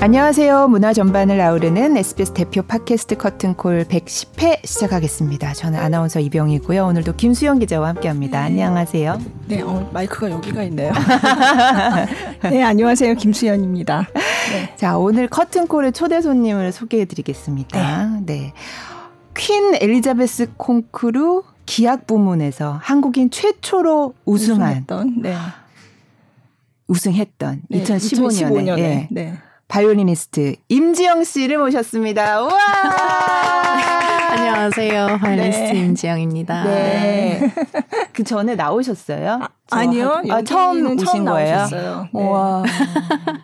안녕하세요. 문화 전반을 아우르는 SBS 대표 팟캐스트 커튼콜 110회 시작하겠습니다. 저는 아나운서 이병이고요. 오늘도 김수영 기자와 함께합니다. 네. 안녕하세요. 네, 어, 마이크가 여기가 있네요. 네, 안녕하세요. 김수연입니다. 네. 자, 오늘 커튼콜의 초대 손님을 소개해드리겠습니다. 네. 네. 퀸 엘리자베스 콩쿠르 기악 부문에서 한국인 최초로 우승한 우승했던, 네. 우승했던 네, 2015년에, 2015년에 네. 네. 바이올리니스트 임지영 씨를 모셨습니다. 와! 안녕하세요. 바이올리니스트 네. 임지영입니다. 네. 그 전에 나오셨어요? 아니요 아, 처음 오신 처음 거예요? 네. 와.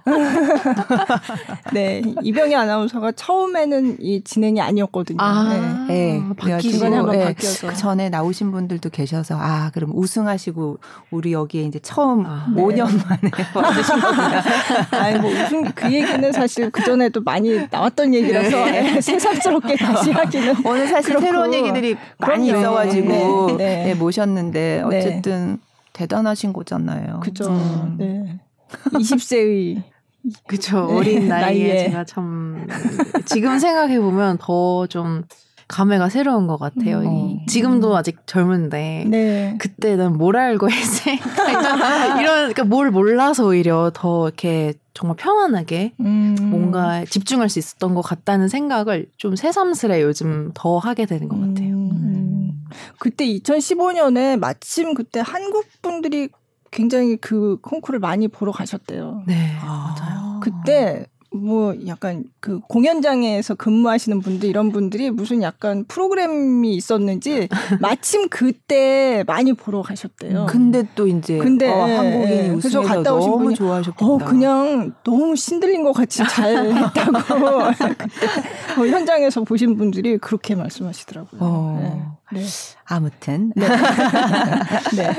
네, 이병희 아나운서가 처음에는 이 진행이 아니었거든요. 아, 네. 네. 바뀌고 한번 네. 바뀌어서 그 전에 나오신 분들도 계셔서 아, 그럼 우승하시고 우리 여기에 이제 처음 아, 5년 만에 와주신 겁니다. 아니 뭐 우승 그 얘기는 사실 그 전에도 많이 나왔던 얘기라서 네. 새삼스럽게 다시 하기는 오늘 사실 그렇고. 새로운 얘기들이 많이. 있어가지고. 모셨는데 어쨌든. 대단하신 거잖아요. 그죠. 음. 네. 20세의 그쵸. 네. 어린 나이에, 나이에 제가 참 지금 생각해 보면 더 좀 감회가 새로운 것 같아요. 음. 어. 지금도 아직 젊은데 네. 그때는 뭘 알고 했지? 이런 그러니까 뭘 몰라서 오히려 더 이렇게 정말 편안하게 음. 뭔가 집중할 수 있었던 것 같다는 생각을 좀 새삼스레 요즘 더 하게 되는 것 같아요. 음. 그때 2015년에 마침 그때 한국 분들이 굉장히 그 콩쿠르를 많이 보러 가셨대요. 네, 아, 맞아요. 그때 뭐 약간 그 공연장에서 근무하시는 분들 이런 분들이 무슨 약간 프로그램이 있었는지 마침 그때 많이 보러 가셨대요. 음, 근데 또 이제 근데 어, 한국인이 예, 그래서 갔다 오신 분이 좋아하셨겠다. 어 그냥 너무 신들린 것 같이 잘 했다고 그때 어, 현장에서 보신 분들이 그렇게 말씀하시더라고요. 어. 네. 네. 아무튼 네. 네.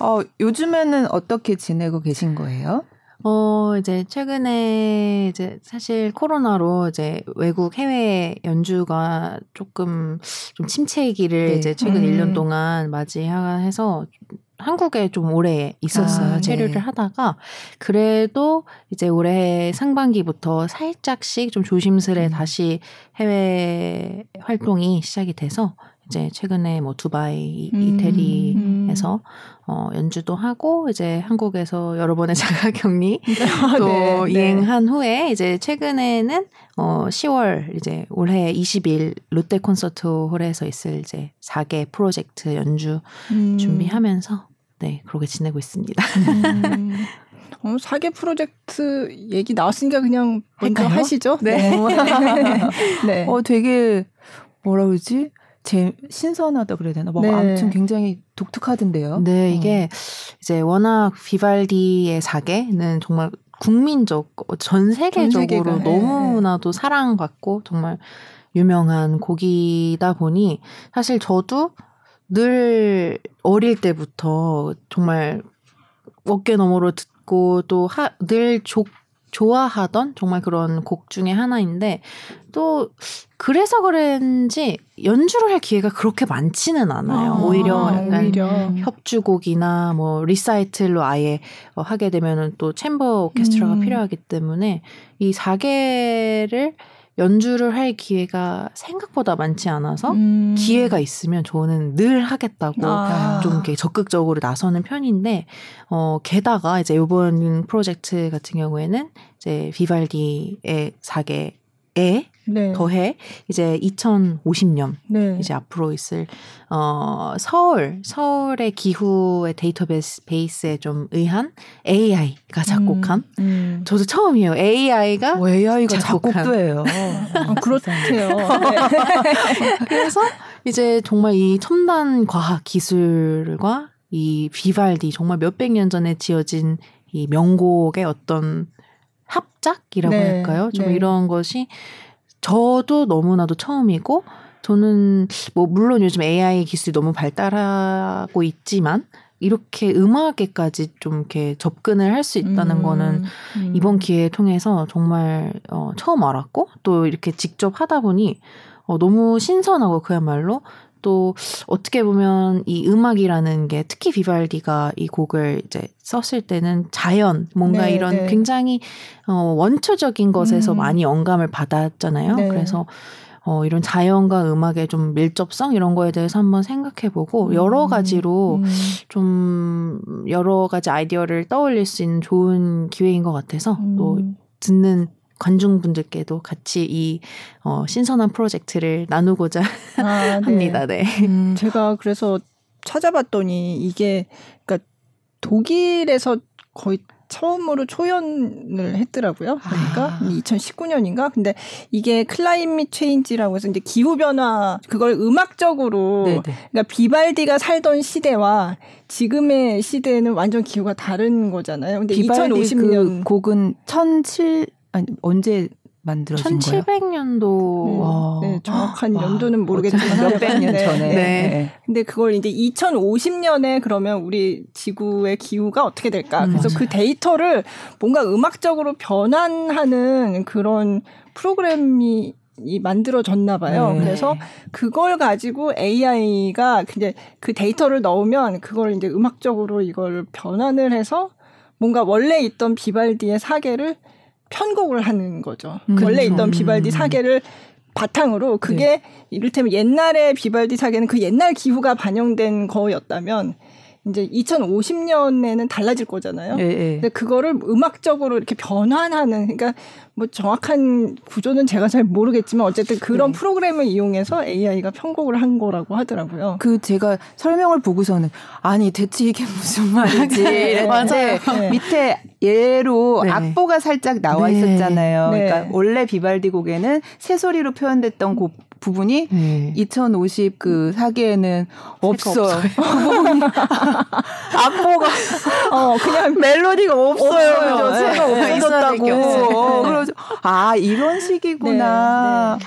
어 요즘에는 어떻게 지내고 계신 거예요? 어, 이제 최근에 이제 사실 코로나로 이제 외국 해외 연주가 조금 좀 침체기를 네. 이제 최근 음. 1년 동안 맞이해서 한국에 좀 오래 있었어요. 아, 체류를 네. 하다가 그래도 이제 올해 상반기부터 살짝씩 좀 조심스레 음. 다시 해외 활동이 시작이 돼서 이제 최근에 뭐 두바이, 음. 이태리에서 어, 연주도 하고 이제 한국에서 여러 번의 자가격리 아, 또 네, 네. 이행한 네. 후에 이제 최근에는 어 10월 이제 올해 20일 롯데 콘서트 홀에서 있을 이제 4개 프로젝트 연주 음. 준비하면서 네 그렇게 지내고 있습니다. 음. 어, 4개 프로젝트 얘기 나왔으니까 그냥 먼저 할까요? 하시죠. 네. 네. 네. 어 되게 뭐라 그러지? 제 신선하다 그래야 되나? 뭐 네. 아무튼 굉장히 독특하던데요. 네, 어. 이게 어. 이제 워낙 비발디의 사계는 정말 국민적 전 세계적으로 전 너무나도 사랑받고 정말 유명한 곡이다 보니 사실 저도 늘 어릴 때부터 정말 어깨 너머로 듣고 또 늘 좋아하던 정말 그런 곡 중에 하나인데 또 그래서 그런지 연주를 할 기회가 그렇게 많지는 않아요. 아, 오히려 약간 오히려. 협주곡이나 뭐 리사이틀로 아예 어, 하게 되면은 또 챔버 오케스트라가 음. 필요하기 때문에 이 4개를 연주를 할 기회가 생각보다 많지 않아서 음. 기회가 있으면 저는 늘 하겠다고 아. 좀 이렇게 적극적으로 나서는 편인데 어 게다가 이제 이번 프로젝트 같은 경우에는 이제 비발디의 사계에 네. 더해 이제 2050년 네. 이제 앞으로 있을 어 서울 서울의 기후의 데이터베이스 베이스에 좀 의한 AI가 작곡한 음, 음. 저도 처음이에요. AI가 어, AI가 작곡도 해요. 아, 그렇대요. 네. 그래서 이제 정말 이 첨단 과학 기술과 이 비발디 정말 몇백 년 전에 지어진 이 명곡의 어떤 합작이라고 네, 할까요? 좀 네. 이런 것이 저도 너무나도 처음이고 저는 뭐 물론 요즘 AI 기술이 너무 발달하고 있지만 이렇게 음악에까지 좀 이렇게 접근을 할 수 있다는 음, 거는 음. 이번 기회 통해서 정말 어, 처음 알았고 또 이렇게 직접 하다 보니 어, 너무 신선하고 그야말로 또 어떻게 보면 이 음악이라는 게 특히 비발디가 이 곡을 이제 썼을 때는 자연 뭔가 네, 이런 네. 굉장히 어 원초적인 것에서 음. 많이 영감을 받았잖아요. 네. 그래서 어 이런 자연과 음악의 좀 밀접성 이런 거에 대해서 한번 생각해 보고 여러 가지로 음. 좀 여러 가지 아이디어를 떠올릴 수 있는 좋은 기회인 것 같아서 또 음. 듣는 관중분들께도 같이 이 어, 신선한 프로젝트를 나누고자 아, 네. 합니다. 네. 음. 제가 그래서 찾아봤더니 이게 그러니까 독일에서 거의 처음으로 초연을 했더라고요. 그러니까 아. 2019년인가? 근데 이게 climate change라고 해서 이제 기후 변화 그걸 음악적으로 네네. 그러니까 비발디가 살던 시대와 지금의 시대는 완전 기후가 다른 거잖아요. 근데 비발디 2050년 그 곡은 1007 아니 언제 만들어진 거예요? 1700년도 네, 와. 네, 정확한 와, 연도는 모르겠지만 몇백 년 네. 전에. 네. 근데 그걸 이제 2050년에 그러면 우리 지구의 기후가 어떻게 될까? 음, 그래서 맞아요. 그 데이터를 뭔가 음악적으로 변환하는 그런 프로그램이 이 만들어졌나 봐요. 네. 그래서 그걸 가지고 AI가 이제 그 데이터를 넣으면 그걸 이제 음악적으로 이걸 변환을 해서 뭔가 원래 있던 비발디의 사계를 편곡을 하는 거죠. 음, 원래 그렇죠. 있던 비발디 음. 사계를 바탕으로 그게 이를테면 옛날에 비발디 사계는 그 옛날 기후가 반영된 거였다면 이제 2050년에는 달라질 거잖아요. 예, 예. 근데 그거를 음악적으로 이렇게 변환하는 그러니까 뭐 정확한 구조는 제가 잘 모르겠지만 어쨌든 그런 네. 프로그램을 이용해서 AI가 편곡을 한 거라고 하더라고요. 그 제가 설명을 보고서는 아니 대체 이게 무슨 말이지 네, 이랬는데 네. 밑에 예로 네. 악보가 살짝 나와 네. 있었잖아요. 네. 그러니까 원래 비발디 곡에는 새소리로 표현됐던 곡 부분이 네. 2050그 사기에는 없어요. 그 악보가 어 그냥 멜로디가 없어요. 없어요. 네. 없어졌다고. 없어요. 어, 그래서 아 이런 식이구나.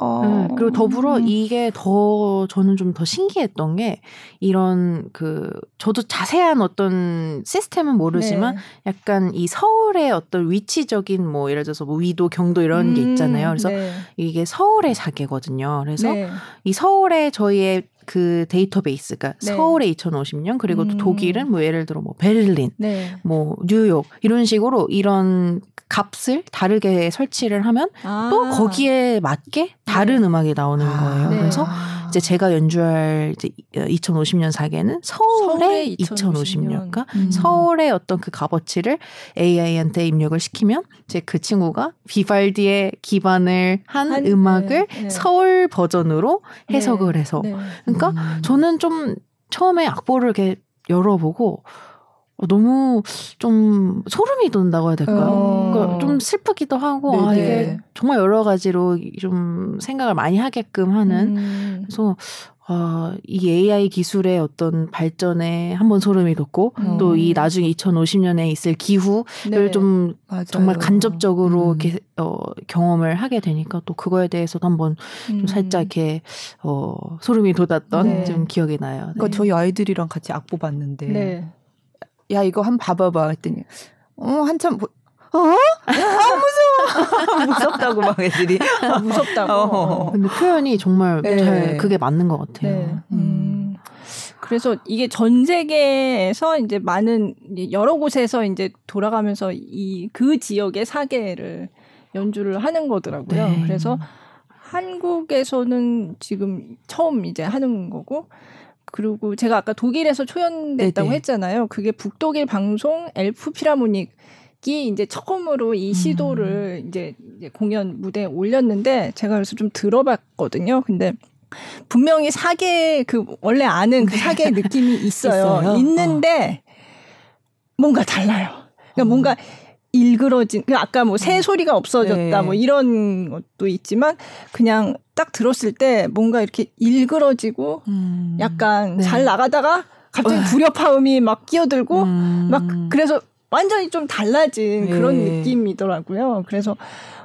어. 음, 그리고 더불어 음. 이게 더 저는 좀 더 신기했던 게 이런 그 저도 자세한 어떤 시스템은 모르지만 네. 약간 이 서울의 어떤 위치적인 뭐 예를 들어서 뭐 위도 경도 이런 게 음, 있잖아요. 그래서 네. 이게 서울의 사계거든요. 그래서 네. 이 서울의 저희의 그 데이터베이스가 네. 서울의 2050년 그리고 또 음. 독일은 뭐 예를 들어 뭐 베를린 네. 뭐 뉴욕 이런 식으로 이런 값을 다르게 설치를 하면 또 아. 거기에 맞게 다른 음악이 나오는 거예요. 네. 그래서 이제 제가 연주할 이제 2050년 사계는 서울의 서울의 2050년. 2050년. 그러니까 음. 서울의 어떤 그 값어치를 AI한테 입력을 시키면 이제 그 친구가 비발디에 기반을 한, 한- 음악을 네, 네. 서울 버전으로 네. 해석을 해서 네. 그러니까 음. 저는 좀 처음에 악보를 이렇게 열어보고 어, 너무 좀 소름이 돋는다고 해야 될까요? 어. 그러니까 좀 슬프기도 하고 아. 이게 정말 여러 가지로 좀 생각을 많이 하게끔 하는 음. 그래서 아, 이 AI 기술의 어떤 발전에 한번 소름이 돋고 음. 또이 나중에 2050년에 있을 기후를 네. 좀 맞아요. 정말 간접적으로 음. 이렇게 어, 경험을 하게 되니까 또 그거에 대해서도 한번 좀 음. 살짝 이렇게 어, 소름이 돋았던 네. 좀 기억이 나요. 네. 그러니까 저희 아이들이랑 같이 악보 봤는데 네. 야 이거 한 번 봐봐봐 했더니 어 한참 보, 어? 아 무서워 무섭다고 막 애들이 무섭다고. 어. 근데 표현이 정말 네. 잘 그게 맞는 것 같아요. 네. 음. 음. 그래서 이게 전 세계에서 이제 많은 여러 곳에서 이제 돌아가면서 이 그 지역의 사계를 연주를 하는 거더라고요. 네. 그래서 한국에서는 지금 처음 이제 하는 거고 그리고 제가 아까 독일에서 초연됐다고 네네. 했잖아요. 그게 북독일 방송 엘프 피라모닉 이 이제 처음으로 이 시도를 이제, 이제 공연 무대에 올렸는데 제가 그래서 좀 들어봤거든요. 근데 분명히 사계 그 원래 아는 그 사계의 느낌이 있어요. 있어요? 있는데 뭔가 달라요. 그러니까 어. 뭔가 일그러진 그 아까 뭐 새 소리가 없어졌다 네. 뭐 이런 것도 있지만 그냥 딱 들었을 때 뭔가 이렇게 일그러지고 음. 약간 네. 잘 나가다가 갑자기 불협화음이 막 끼어들고 음. 막 그래서 완전히 좀 달라진 네. 그런 느낌이더라고요. 그래서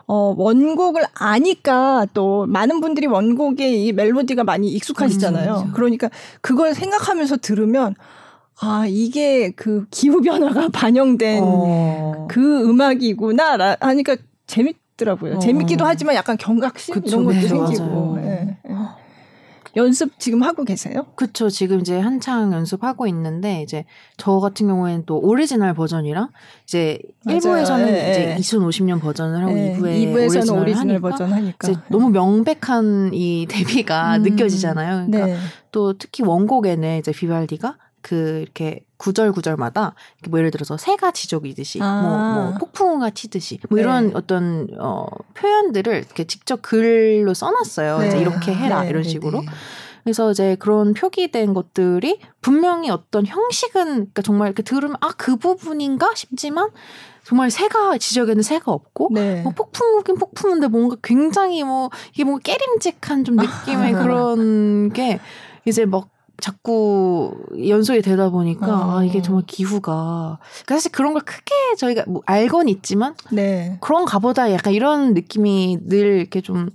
어 원곡을 아니까 또 많은 분들이 원곡에 이 멜로디가 많이 익숙하시잖아요. 그렇죠. 그러니까 그걸 생각하면서 들으면 아 이게 그 기후 변화가 반영된 어. 그 음악이구나 라 하니까 재밌더라고요. 어. 재밌기도 하지만 약간 경각심 그쵸, 이런 것도 네, 생기고. 예, 예. 연습 지금 하고 계세요? 그쵸. 지금 이제 한창 연습하고 있는데 이제 저 같은 경우에는 또 오리지널 버전이랑 이제 맞아요. 1부에서는 예, 이제 예. 2050년 버전을 하고 네, 2부에 이부에서는 오리지널, 오리지널 하니까 버전 하니까 이제 너무 명백한 이 대비가 음. 느껴지잖아요. 그러니까 네. 또 특히 원곡에는 이제 비발디가 그 이렇게 구절 구절마다 이렇게 뭐 예를 들어서 새가 지저귀듯이 아. 뭐, 뭐 폭풍우가 튀듯이 뭐 네. 이런 어떤 어 표현들을 이렇게 직접 글로 써놨어요. 네. 이제 이렇게 해라 네, 이런 네, 식으로. 네. 그래서 이제 그런 표기된 것들이 분명히 어떤 형식은 그러니까 정말 이렇게 들으면 아 그 부분인가 싶지만 정말 새가 지적에는 새가 없고 네. 뭐 폭풍우긴 폭풍인데 뭔가 굉장히 뭐 이게 뭔가 깨림직한 좀 느낌의 그런 게 이제 막 자꾸 연속이 되다 보니까 어. 아 이게 정말 기후가 그러니까 사실 그런 걸 크게 저희가 뭐 알건 있지만 네. 그런가 보다 약간 이런 느낌이 늘 이렇게 좀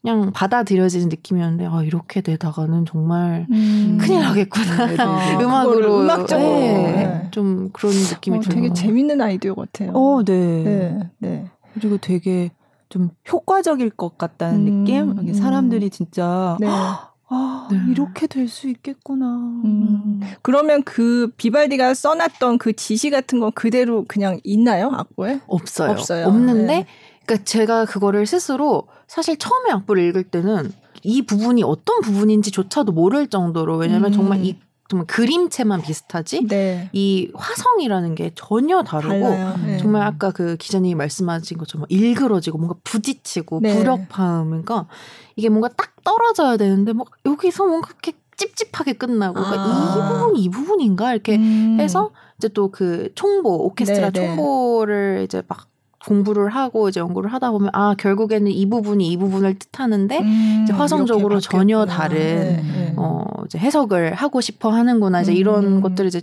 그냥 받아들여지는 느낌이었는데 아 이렇게 되다가는 정말 음. 큰일 나겠구나 네, 네, 네. 음악으로 음악적으로. 네, 네. 좀 그런 느낌이 어, 들어요. 되게 재밌는 아이디어 같아요. 어, 네. 네. 네. 그리고 되게 좀 효과적일 것 같다는 음, 느낌? 사람들이 진짜 네. 아, 네. 이렇게 될 수 있겠구나. 음. 그러면 그 비발디가 써놨던 그 지시 같은 건 그대로 그냥 있나요 악보에? 없어요. 없어요. 없는데, 네. 그러니까 제가 그거를 스스로 사실 처음에 악보를 읽을 때는 이 부분이 어떤 부분인지조차도 모를 정도로 왜냐면 음. 정말 이 정말 그림체만 비슷하지 네. 이 화성이라는 게 전혀 다르고. 네. 정말 아까 그 기자님이 말씀하신 것처럼 일그러지고 뭔가 부딪히고 네. 불협화음 그러니까 이게 뭔가 딱 떨어져야 되는데 뭐 여기서 뭔가 이렇게 찝찝하게 끝나고 그러니까 아. 이 부분 이 부분인가 이렇게 음. 해서 이제 또 그 총보 오케스트라 네, 네. 총보를 이제 막 공부를 하고 이제 연구를 하다 보면 아 결국에는 이 부분이 이 부분을 뜻하는데 음, 이제 화성적으로 전혀. 다른 네, 네. 어 이제 해석을 하고 싶어 하는구나 이제 이런 음. 것들을 이제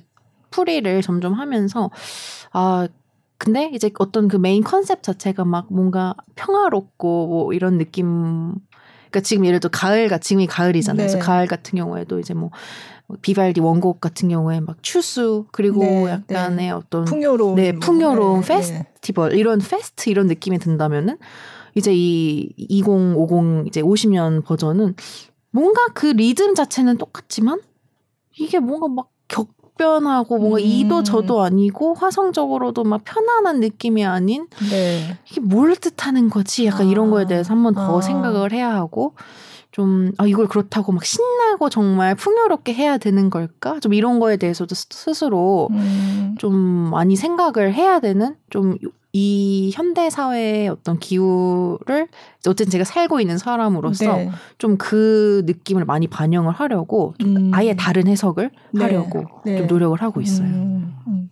풀이를 점점 하면서 아 근데 이제 어떤 그 메인 컨셉 자체가 막 뭔가 평화롭고 뭐 이런 느낌 그러니까 지금 예를 들어 가을가 지금이 가을이잖아요. 네. 그래서 가을 같은 경우에도 이제 뭐 비발디 원곡 같은 경우에 막 추수 그리고 네, 약간의 어떤 풍요로운 네, 뭐, 풍요로운 네, 페스티벌 이런 fest 이런 느낌이 든다면은 이제 이 2050 이제 50년 버전은 뭔가 그 리듬 자체는 똑같지만 이게 뭔가 막 격변하고 뭔가 음. 이도 저도 아니고 화성적으로도 막 편안한 느낌이 아닌 네. 이게 뭘 뜻하는 거지? 약간 이런 아. 거에 대해서 한번 더 아. 생각을 해야 하고 좀 아, 이걸 그렇다고 막 신나고 정말 풍요롭게 해야 되는 걸까? 좀 이런 거에 대해서도 스- 스스로 음. 좀 많이 생각을 해야 되는 좀 이 현대 사회의 어떤 기후를 어쨌든 제가 살고 있는 사람으로서 네. 좀그 느낌을 많이 반영을 하려고 좀 음. 아예 다른 해석을 네. 하려고 네. 좀 노력을 하고 있어요. 음, 음.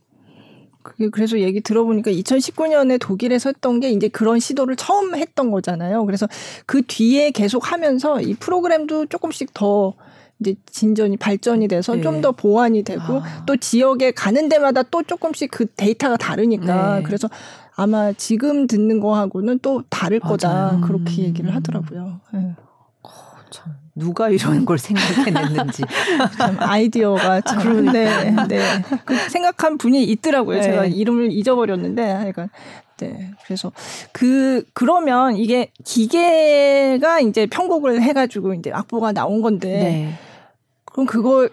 그게 그래서 얘기 들어보니까 2019년에 독일에서 했던 게 이제 그런 시도를 처음 했던 거잖아요. 그래서 그 뒤에 계속 하면서 이 프로그램도 조금씩 더 이제 진전이 발전이 돼서 네. 좀더 보완이 되고 아. 또 지역에 가는 데마다 또 조금씩 그 데이터가 다르니까 네. 그래서 아마 지금 듣는 거하고는 또 다를 거다 맞아요. 그렇게 음. 얘기를 하더라고요. 예. 참, 누가 이런 걸 생각해냈는지. 참 아이디어가 참 네, 네. 그 생각한 분이 있더라고요. 네. 제가 이름을 잊어버렸는데 하여간 네. 그래서 그 그러면 이게 기계가 이제 편곡을 해가지고 이제 악보가 나온 건데 네. 그럼 그걸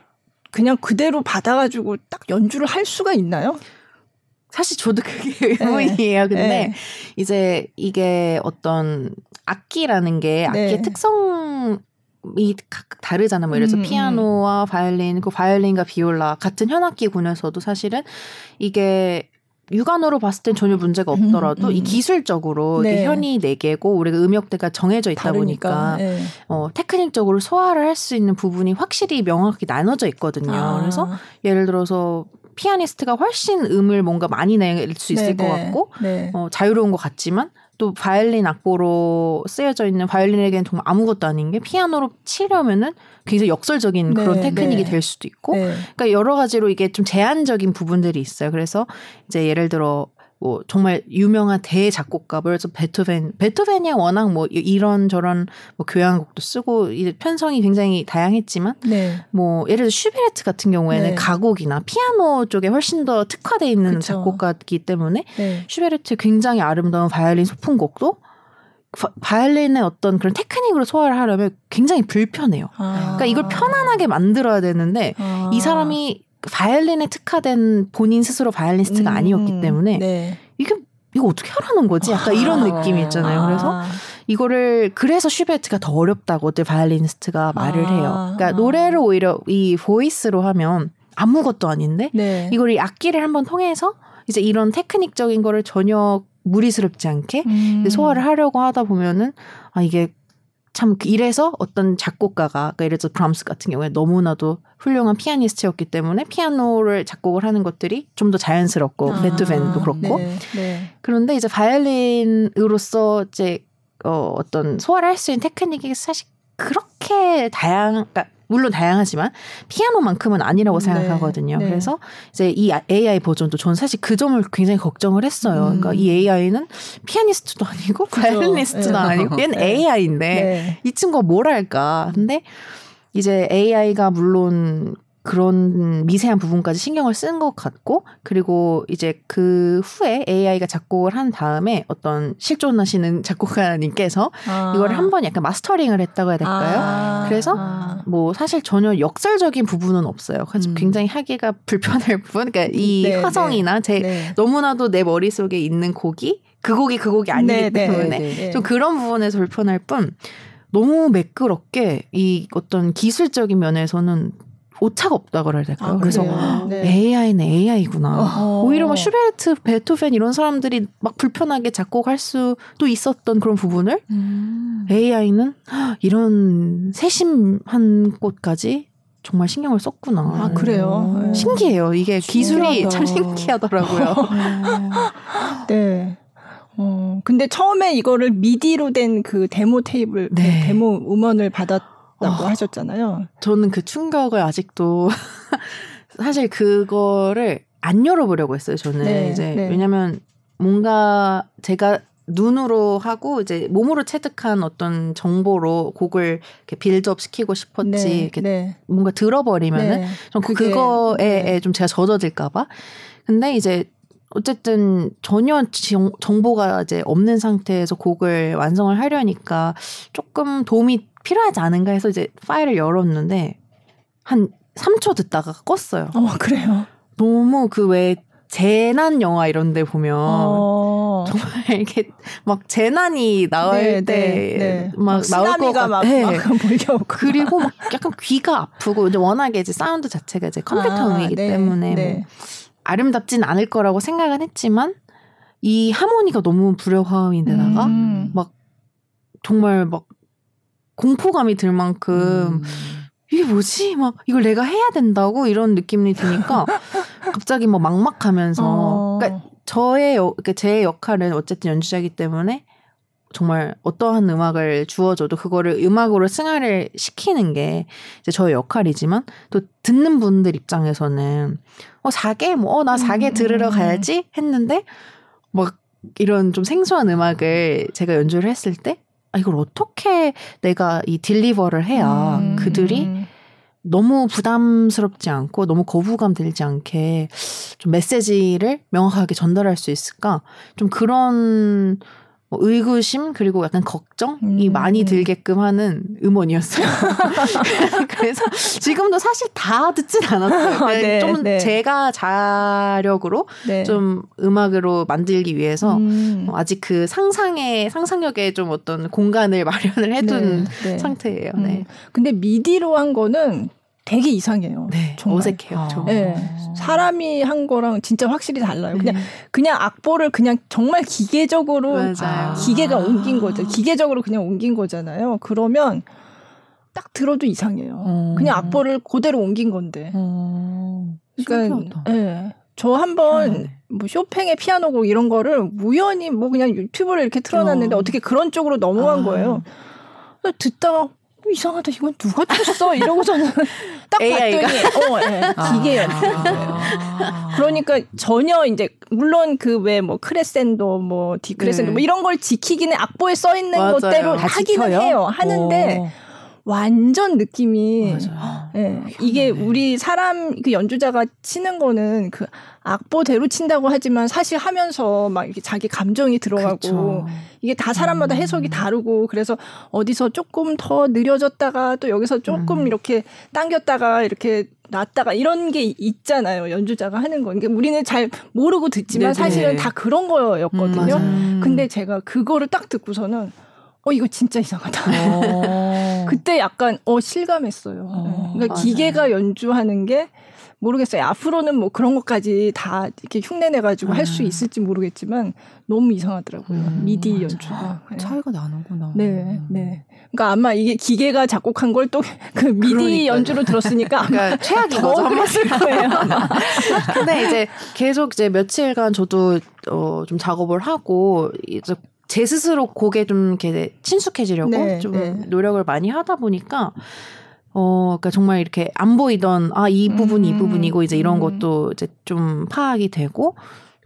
그냥 그대로 받아가지고 딱 연주를 할 수가 있나요? 사실 저도 그게 의문이에요. 근데 네. 이제 이게 어떤 악기라는 게 악기의 네. 특성 이 각각 다르잖아요. 뭐 예를 들어서 음, 피아노와 바이올린, 그 바이올린과 비올라 같은 현악기군에서도 사실은 이게 육안으로 봤을 땐 전혀 문제가 없더라도 음, 음. 이 기술적으로 네. 이게 현이 네 개고 우리가 음역대가 정해져 있다 보니까 예. 어, 테크닉적으로 소화를 할 수 있는 부분이 확실히 명확히 나눠져 있거든요. 아. 그래서 예를 들어서 피아니스트가 훨씬 음을 뭔가 많이 낼 수 있을 네, 것 네. 같고 네. 어, 자유로운 것 같지만 또 바이올린 악보로 쓰여져 있는 바이올린에게는 정말 아무것도 아닌 게 피아노로 치려면은 굉장히 역설적인 그런 네, 테크닉이 네. 될 수도 있고 네. 그러니까 여러 가지로 이게 좀 제한적인 부분들이 있어요. 그래서 이제 예를 들어 뭐 정말 유명한 대작곡가, 뭐 그래서 베토벤, 베토벤이야 워낙 뭐 이- 이런 저런 뭐 교향곡도 쓰고 이제 편성이 굉장히 다양했지만 네. 뭐 예를 들어 슈베르트 같은 경우에는 네. 가곡이나 피아노 쪽에 훨씬 더 특화돼 있는 그쵸. 작곡가이기 때문에 네. 슈베르트 굉장히 아름다운 바이올린 소품곡도 바이올린의 어떤 그런 테크닉으로 소화를 하려면 굉장히 불편해요. 아. 그러니까 이걸 편안하게 만들어야 되는데 아. 이 사람이 바이올린에 특화된 본인 스스로 바이올리니스트가 음, 아니었기 때문에 네. 이게 이거 어떻게 하라는 거지? 약간 이런 아. 느낌이 있잖아요. 그래서 아. 이거를 그래서 슈베르트가 더 어렵다고들 바이올리니스트가 말을 아. 해요. 그러니까 아. 노래를 오히려 이 voice로 하면 아무것도 아닌데 네. 이걸 이 악기를 한번 통해서 이제 이런 테크닉적인 거를 전혀 무리스럽지 않게 음. 소화를 하려고 하다 보면은 아 이게 참 이래서 어떤 작곡가가 그러니까 예를 들어 브람스 같은 경우에 너무나도 훌륭한 피아니스트였기 때문에 피아노를 작곡을 하는 것들이 좀 더 자연스럽고 아. 베토벤도 그렇고 네. 네. 그런데 이제 바이올린으로서 이제 어, 어떤 소화를 할 수 있는 테크닉이 사실 그렇게 다양, 그러니까 물론 다양하지만 피아노만큼은 아니라고 네. 생각하거든요. 네. 그래서 이제 이 AI 버전도 저는 사실 그 점을 굉장히 걱정을 했어요. 음. 그러니까 이 AI는 피아니스트도 아니고 그죠. 바이올리니스트도 네. 아니고 얘는 네. AI인데 네. 이 친구가 뭘 할까? 근데 이제 AI가 물론 그런 미세한 부분까지 신경을 쓴 것 같고 그리고 이제 그 후에 AI가 작곡을 한 다음에 어떤 실존하시는 작곡가님께서 아. 이거를 한번 약간 마스터링을 했다고 해야 될까요? 아. 그래서 아. 뭐 사실 전혀 역설적인 부분은 없어요. 그래서 음. 굉장히 하기가 불편할 부분, 그러니까 이 네, 화성이나 제 네. 너무나도 내 머릿 속에 있는 곡이 그 곡이 그 곡이 아니기 네, 네, 때문에 네. 좀 그런 부분에서 불편할 뿐 너무 매끄럽게 이 어떤 기술적인 면에서는 오차가 없다고 그래야 될까요? 아, 그래서? 네. AI는 AI구나. 어. 오히려 막 슈베르트, 베토벤 이런 사람들이 막 불편하게 작곡할 수도 있었던 그런 부분을 음. AI는 이런 세심한 곳까지 정말 신경을 썼구나. 아, 그래요? 네. 신기해요. 이게 기술이 신기하다. 참 신기하더라고요. 네. 어, 근데 처음에 이거를 미디로 된 그 데모 테이블, 그 네. 데모 음원을 받았 다고 어. 하셨잖아요. 저는 그 충격을 아직도 사실 그거를 안 열어보려고 했어요. 저는 네, 이제 네. 왜냐면 뭔가 제가 눈으로 하고 이제 몸으로 체득한 어떤 정보로 곡을 이렇게 빌드업 시키고 싶었지 네. 이렇게 네. 뭔가 들어버리면은 네. 좀 그게, 그거에 네. 좀 제가 젖어들까봐. 근데 이제 어쨌든 전혀 정, 정보가 이제 없는 상태에서 곡을 완성을 하려니까 조금 도움이 필요하지 않은가 해서 이제 파일을 열었는데 한 3초 듣다가 껐어요. 어, 그래요. 너무 그 왜 재난 영화 이런 데 보면 어. 정말 이렇게 막 재난이 나올 네, 때 네, 네. 막 나올 것 쓰나미가 같 막, 네. 막. 그리고 막 약간 귀가 아프고 이제 워낙에 이제 사운드 자체가 이제 컴퓨터 아, 음이기 네, 때문에 네. 뭐 아름답진 않을 거라고 생각은 했지만 이 하모니가 너무 불협화음인데다가 음. 막 정말 막 공포감이 들 만큼 음. 이게 뭐지? 막 이걸 내가 해야 된다고 이런 느낌이 드니까 갑자기 뭐 막막하면서 어. 그러니까 저의 역, 그러니까 제 역할은 어쨌든 연주자이기 때문에 정말 어떠한 음악을 주어줘도 그거를 음악으로 승화를 시키는 게 이제 저의 역할이지만 또 듣는 분들 입장에서는 어 4개 뭐나 4개 음. 들으러 가야지 했는데 막 이런 좀 생소한 음악을 제가 연주를 했을 때 아, 이걸 어떻게 내가 이 딜리버를 해야 음. 그들이 너무 부담스럽지 않고 너무 거부감 들지 않게 좀 메시지를 명확하게 전달할 수 있을까? 좀 그런 뭐 의구심 그리고 약간 걱정이 음. 많이 들게끔 하는 음원이었어요. 그래서 지금도 사실 다 듣진 않았어요. 네, 좀 네. 제가 자력으로 네. 좀 음악으로 만들기 위해서 음. 어, 아직 그 상상의 상상력에 좀 어떤 공간을 마련을 해둔 네, 네. 상태예요. 음. 네. 근데 미디로 한 거는 되게 이상해요. 네, 정말. 어색해요. 좀. 네. 사람이 한 거랑 진짜 확실히 달라요. 그냥 그냥 악보를 그냥 정말 기계적으로 맞아요. 기계가 아. 옮긴 거죠. 기계적으로 그냥 옮긴 거잖아요. 그러면 딱 들어도 이상해요. 어. 그냥 악보를 그대로 옮긴 건데. 어. 그러니까. 예. 저 한번. 뭐 쇼팽의 피아노곡 이런 거를 우연히 뭐 그냥 유튜브를 이렇게 틀어놨는데 어. 어. 떻게 그런 쪽으로 넘어간 아. 거예요. 그래서 듣다가 어, 이상하다 이건 누가 쳤어 이러고 저는 딱 AI 가? 봤더니 어, 예, 기계였어요. 아. 그러니까 전혀 이제 물론 그 왜 뭐 크레센도 뭐 디크레센도 네. 뭐 이런 걸 지키기는 악보에 써 있는 맞아요. 것대로 다 하기는 지켜요? 해요. 하는데 어. 완전 느낌이. 예, 이게 우리 사람 그 연주자가 치는 거는 그 악보대로 친다고 하지만 사실 하면서 막 이렇게 자기 감정이 들어가고 그쵸. 이게 다 사람마다 음. 해석이 다르고 그래서 어디서 조금 더 느려졌다가 또 여기서 조금 음. 이렇게 당겼다가 이렇게 놨다가 이런 게 있잖아요 연주자가 하는 거. 그러니까 우리는 잘 모르고 듣지만 네네. 사실은 다 그런 거였거든요. 음, 근데 제가 그거를 딱 듣고서는 어 이거 진짜 이상하다. 어. 그때 약간 어 실감했어요. 어, 그러니까 맞아요. 기계가 연주하는 게 모르겠어요. 앞으로는 뭐 그런 것까지 다 이렇게 흉내내 가지고 할수 음. 있을지 모르겠지만 너무 이상하더라고요. 음, 미디 맞아. 연주가. 네. 차이가 나는구나. 네, 네. 그러니까 아마 이게 기계가 작곡한 걸 또 그 미디 그러니까요. 연주로 들었으니까 그러니까 최악인 더 거죠. 그랬을 거예요. 근데 이제 계속 이제 며칠간 저도 어, 좀 작업을 하고 이제 제 스스로 곡에 좀 이렇게 친숙해지려고 네, 좀 네. 노력을 많이 하다 보니까 어, 그러니까 정말 이렇게 안 보이던 아 이 부분이 이 음, 부분이고 이제 이런 음. 것도 이제 좀 파악이 되고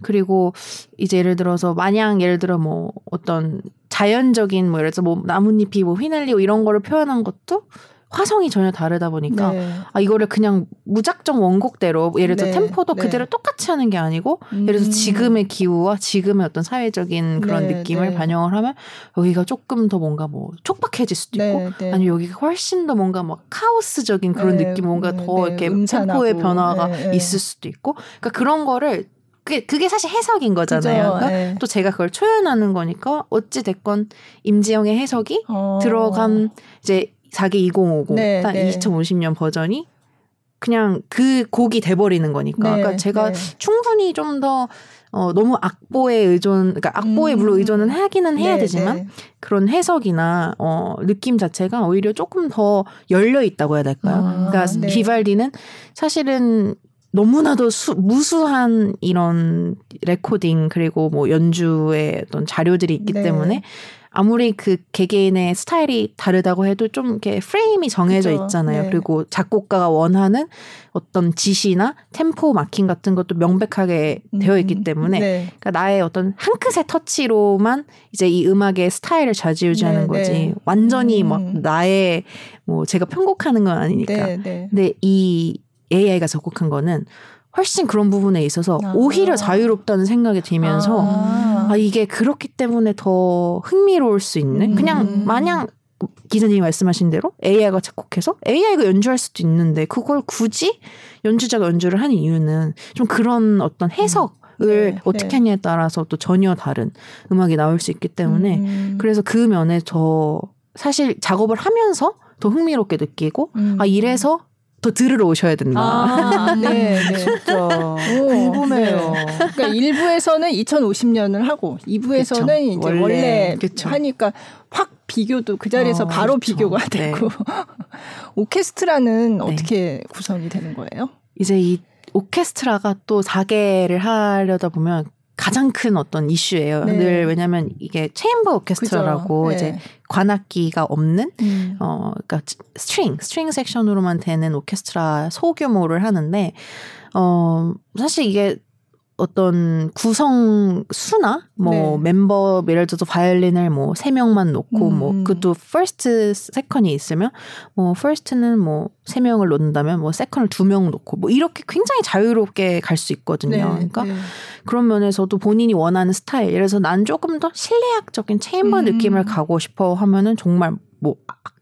그리고 이제 예를 들어서 마냥 예를 들어 뭐 어떤 자연적인 뭐 예를 들어서 뭐 나뭇잎이 뭐 휘날리고 이런 거를 표현한 것도 화성이 전혀 다르다 보니까 네. 아 이거를 그냥 무작정 원곡대로 예를 들어 네, 템포도 네. 그대로 똑같이 하는 게 아니고 예를 들어서 음. 지금의 기후와 지금의 어떤 사회적인 그런 네, 느낌을 네. 반영을 하면 여기가 조금 더 뭔가 뭐 촉박해질 수도 있고 네, 네. 아니 여기가 훨씬 더 뭔가 막 카오스적인 그런 네, 느낌 뭔가 네, 더 네, 이렇게 음산하고. 템포의 변화가. 있을 수도 있고 그러니까 그런 거를 그게 그게 사실 해석인 거잖아요. 그러니까 네. 또 제가 그걸 초연하는 거니까 어찌 됐건 임지영의 해석이 어. 들어간 이제 4개 2050, 네, 딱 네. 2050년 버전이 그냥 그 곡이 돼버리는 거니까. 네, 그러니까 제가 네. 충분히 좀 더 어, 너무 악보에 의존, 그러니까 악보에 음. 물론 의존은 하기는 해야 네, 되지만 네. 그런 해석이나 어, 느낌 자체가 오히려 조금 더 열려 있다고 해야 될까요? 아, 그러니까 네. 비발디는 사실은 너무나도 수, 무수한 이런 레코딩 그리고 뭐 연주의 어떤 자료들이 있기 네. 때문에 아무리 그 개개인의 스타일이 다르다고 해도 좀 이렇게 프레임이 정해져 그죠. 있잖아요. 네. 그리고 작곡가가 원하는 어떤 지시나 템포 마킹 같은 것도 명백하게 되어 있기 음, 때문에 네. 그러니까 나의 어떤 한 끗의 터치로만 이제 이 음악의 스타일을 좌지우지하는 네, 거지 네. 완전히 음. 막 나의 뭐 제가 편곡하는 건 아니니까 네, 네. 근데 이 AI가 작곡한 거는 훨씬 그런 부분에 있어서 아. 오히려 자유롭다는 생각이 들면서 아. 아, 이게 그렇기 때문에 더 흥미로울 수 있는 음. 그냥 마냥 기자님이 말씀하신 대로 AI가 작곡해서 AI가 연주할 수도 있는데 그걸 굳이 연주자가 연주를 하는 이유는 좀 그런 어떤 해석을 네, 어떻게 네. 하냐에 따라서 또 전혀 다른 음악이 나올 수 있기 때문에 음. 그래서 그 면에 더 사실 작업을 하면서 더 흥미롭게 느끼고 음. 아 이래서 더 들으러 오셔야 된다. 아, 네, 네. 진짜 오, 궁금해요. 네. 그러니까 1부에서는 2050년을 하고 2부에서는 그쵸. 이제 원래, 원래. 그쵸. 하니까 확 비교도 그 자리에서 어, 바로 그쵸. 비교가 네. 되고 오케스트라는 네. 어떻게 구성이 되는 거예요? 이제 이 오케스트라가 또 사계를 하려다 보면 가장 큰 어떤 이슈예요. 네. 늘 왜냐하면 이게 chamber 오케스트라라고 그죠? 이제 네. 관악기가 없는 음. 어 그러니까 string string section으로만 되는 오케스트라 소규모를 하는데 어 사실 이게 어떤 구성 수나 뭐 네. 멤버 예를 들어서 바이올린을 뭐 세 명만 놓고 음, 뭐 음. 그것도 first second가 있으면 뭐 first는 뭐 세 명을 놓는다면 뭐 second를 두 명 놓고 뭐 이렇게 굉장히 자유롭게 갈 수 있거든요. 네, 그러니까 네. 그런 면에서도 본인이 원하는 스타일, 예를 들어서 난 조금 더 실내악적인 chamber 음. 느낌을 가고 싶어 하면은 정말 뭐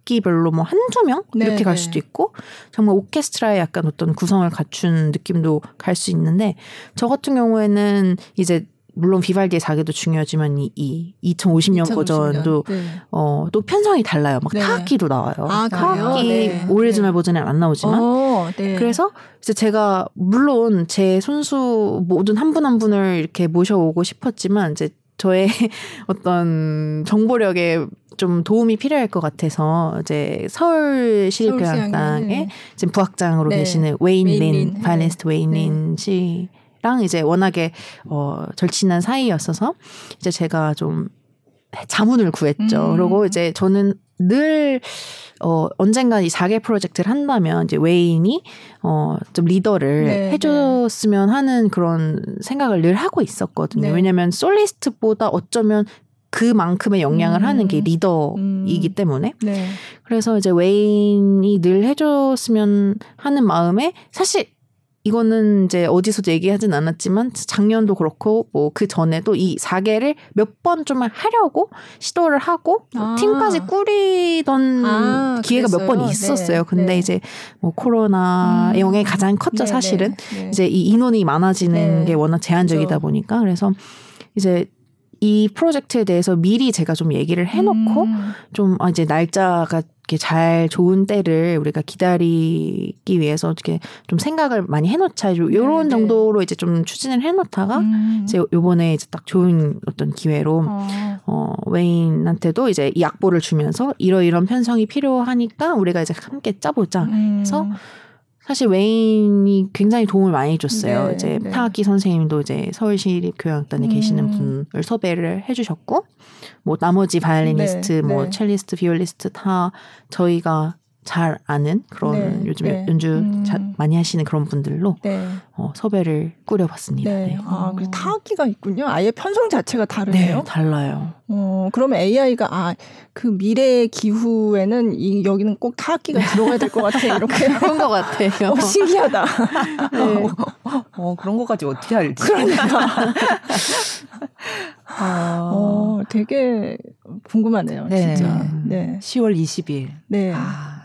악기별로 뭐 한두 명 네, 이렇게 갈 네. 수도 있고 정말 오케스트라의 약간 어떤 구성을 갖춘 느낌도 갈 수 있는데 저 같은 경우에는 이제 물론 비발디의 사계도 중요하지만 이, 이 2050년 2050년. 버전도 네. 어, 또 편성이 달라요. 막 네. 타악기도 나와요. 아? 타악기 네. 오리지널 버전은 안 나오지만 어, 네. 그래서 이제 제가 물론 제 손수 모든 한 분한 분을 이렇게 모셔오고 싶었지만 이제 저의 어떤 정보력에 좀 도움이 필요할 것 같아서 이제 서울 시립교향악단에 서울시향에, 지금 부악장으로 네. 계시는 웨인 웨인 린, 린, 바이올리니스트 웨인 네. 린 씨랑 이제 워낙에 어 절친한 사이였어서 이제 제가 좀 자문을 구했죠. 음. 그리고 이제 저는 늘 어, 언젠가 이 자개 프로젝트를 한다면 이제 웨인이 어, 좀 리더를 네, 해줬으면 하는 그런 생각을 늘 하고 있었거든요. 네. 왜냐면 솔리스트보다 어쩌면 그만큼의 역량을 음. 하는 게 리더이기 음. 때문에 네. 그래서 이제 웨인이 늘 해줬으면 하는 마음에 사실 이거는 이제 어디서도 얘기하진 않았지만 작년도 그렇고 뭐 그 전에도 이 4개를 몇 번 좀 하려고 시도를 하고 아. 팀까지 꾸리던 아, 기회가 몇번 그랬어요? 있었어요. 네, 근데 네. 이제 뭐 코로나 음. 영향이 가장 컸죠, 네, 사실은. 네, 네. 이제 이 인원이 많아지는 네. 게 워낙 제한적이다 그렇죠. 보니까 그래서 이제 이 프로젝트에 대해서 미리 제가 좀 얘기를 해놓고 음. 좀 아, 이제 날짜가 이렇게 잘 좋은 때를 우리가 기다리기 위해서 이렇게 좀 생각을 많이 해놓자 이런 네, 정도로 이제 좀 추진을 해놓다가 음. 이제 요번에 이제 딱 좋은 어떤 기회로 어. 어, 웨인한테도 이제 이 악보를 주면서 이러이런 편성이 필요하니까 우리가 이제 함께 짜보자. 음. 그래서 사실 웨인이 굉장히 도움을 많이 줬어요. 네, 이제 네. 타악기 선생님도 이제 서울시립 교향악단에 음. 계시는 분을 섭외를 해주셨고, 뭐 나머지 바이올리니스트, 네, 뭐 네. 첼리스트, 비올리스트 다 저희가 잘 아는 그런 네, 요즘에 네. 연주 음. 자, 많이 하시는 그런 분들로 네. 어, 섭외를 꾸려봤습니다. 네. 네. 아, 그 타악기가 있군요. 아예 편성 자체가 다르네요. 네, 달라요. 어, 그러면 AI가 아, 그 미래의 기후에는 이 여기는 꼭 타악기가 들어가야 될 것 같아. 이렇게. 그런 것 같아요. 어, 신기하다. 네. 어, 그런 것까지 어떻게 알지? 그러니까. 어, 어, 되게 궁금하네요. 네. 진짜. 네. 10월 20일. 네. 아,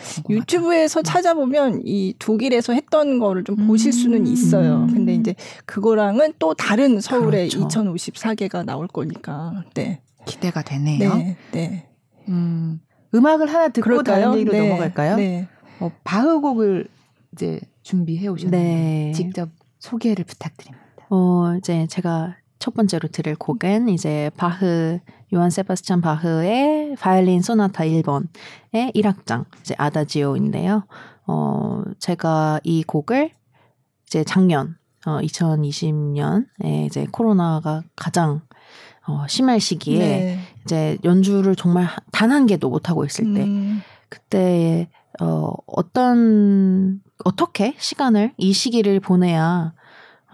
궁금하다. 유튜브에서 찾아보면 이 독일에서 했던 거를 좀 보실 수는 있어요. 음. 근데 이제 그거랑은 또 다른 서울의 그렇죠. 2054개가 나올 거니까. 네. 기대가 되네요. 네. 네. 음, 음악을 하나 듣고 그럴까요? 다른 얘기로 네. 넘어갈까요? 네. 어, 바흐곡을 이제 준비해 오셨는데 네. 직접 소개를 부탁드립니다. 어, 이제 제가 첫 번째로 들을 곡은 이제 바흐, 요한 세바스찬 바흐의 바이올린 소나타 1번의 1악장, 이제 아다지오인데요. 어, 제가 이 곡을 이제 작년, 어, 2020년에 이제 코로나가 가장 어, 심할 시기에 네. 이제 연주를 정말 단 한 개도 못 하고 있을 때 음, 그때 어 어떤 어떻게 시간을 이 시기를 보내야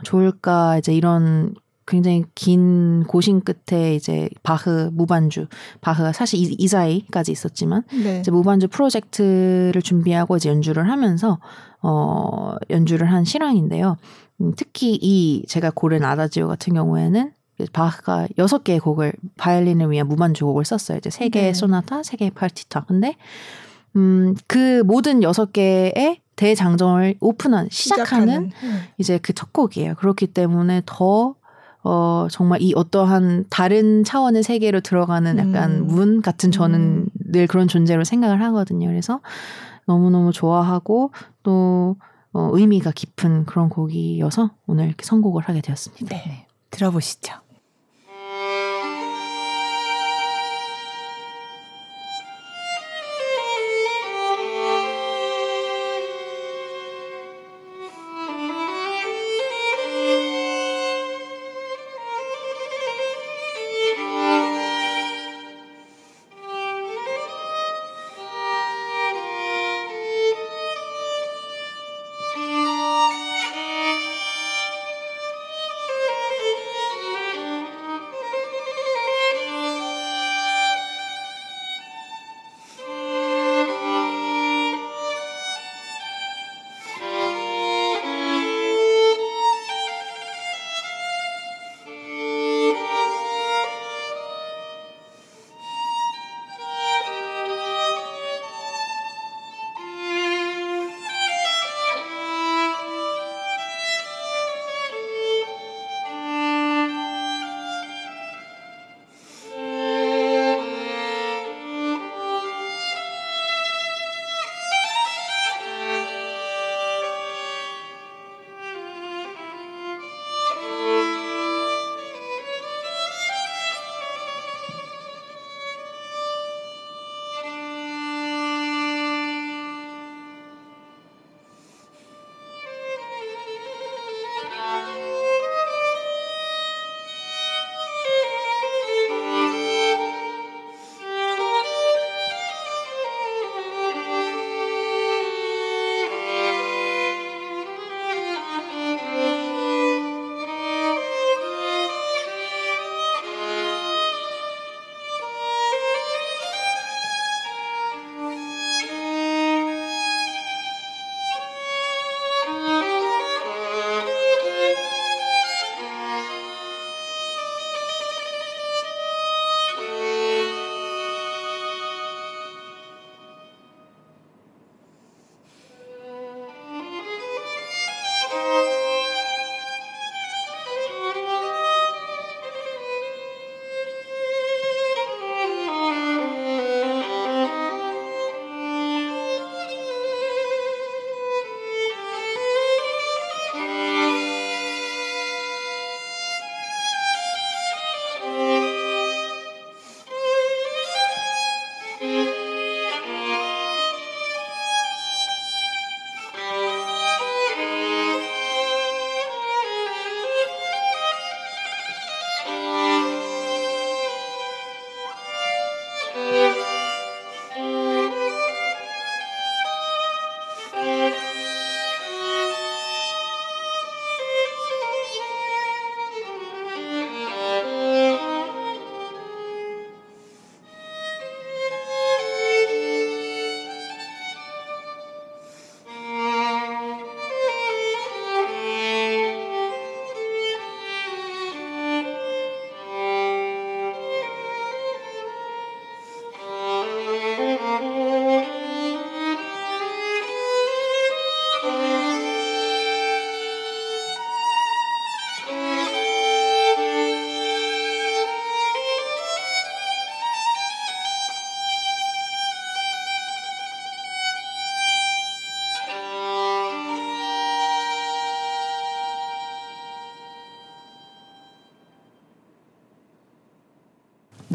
좋을까 이제 이런 굉장히 긴 고심 끝에 이제 바흐 무반주 바흐가 사실 이, 이 사이까지 있었지만 네. 이제 무반주 프로젝트를 준비하고 이제 연주를 하면서 어 연주를 한 실황인데요. 음, 특히 이 제가 고른 아다지오 같은 경우에는 바흐가 여섯 개의 곡을 바이올린을 위한 무반주 곡을 썼어요. 이제 세 개의 네. 소나타, 세 개의 파티타. 근데 음, 그 모든 여섯 개의 대장정을 오픈한 시작하는 시작하는, 이제 그 첫 곡이에요. 그렇기 때문에 더 어, 정말 이 어떠한 다른 차원의 세계로 들어가는 약간 음. 문 같은 저는 음. 늘 그런 존재로 생각을 하거든요. 그래서 너무너무 좋아하고 또 어, 의미가 깊은 그런 곡이어서 오늘 이렇게 선곡을 하게 되었습니다. 네. 들어보시죠.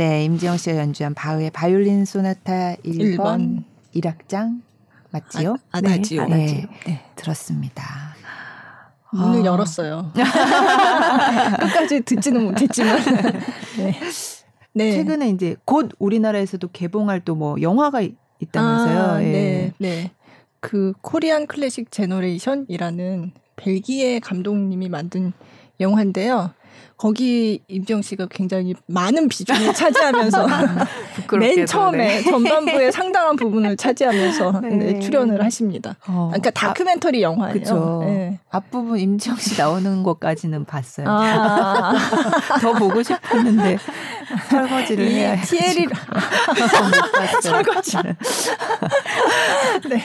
네, 임지영 씨가 연주한 바흐의 바이올린 소나타 1번, 1번. 1악장 맞지요? 아, 아다지오. 네, 네, 네, 들었습니다. 문을 아. 열었어요. 끝까지 듣지는 못했지만. 네. 네. 최근에 이제 곧 우리나라에서도 개봉할 또 뭐 영화가 있다면서요. 아, 예. 네. 네. 그 Korean Classic Generation이라는 벨기에 감독님이 만든 영화인데요. 거기 임지영 씨가 굉장히 많은 비중을 차지하면서 맨 처음에 네. 전반부의 상당한 부분을 차지하면서 네. 네, 출연을 하십니다. 어. 그러니까 아, 다큐멘터리 아, 영화예요. 그쵸. 네. 앞부분 임지영 씨 나오는 것까지는 봤어요. 아. 더 보고 싶었는데 설거지를 해야 해. 티에리 설거지를. 네.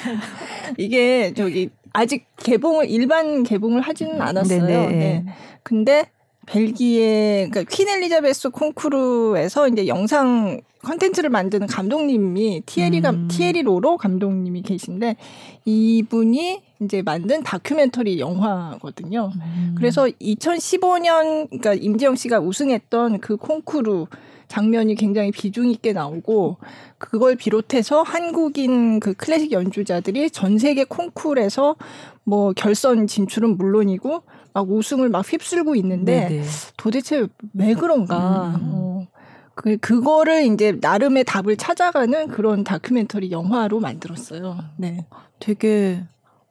이게 저기 아직 개봉을 일반 개봉을 하지는 않았어요. 네네. 네. 근데 벨기에 그러니까 퀸 엘리자베스 콩쿠르에서 이제 영상 컨텐츠를 만드는 감독님이 티에리가 음. 티에리 로로 감독님이 계신데 이분이 이제 만든 다큐멘터리 영화거든요. 음. 그래서 2015년 그러니까 임지영 씨가 우승했던 그 콩쿠르 장면이 굉장히 비중 있게 나오고 그걸 비롯해서 한국인 그 클래식 연주자들이 전 세계 콩쿠르에서 뭐 결선 진출은 물론이고 막 우승을 막 휩쓸고 있는데 네네. 도대체 왜 그런가? 음. 어. 그 그거를 이제 나름의 답을 찾아가는 그런 다큐멘터리 영화로 만들었어요. 네. 되게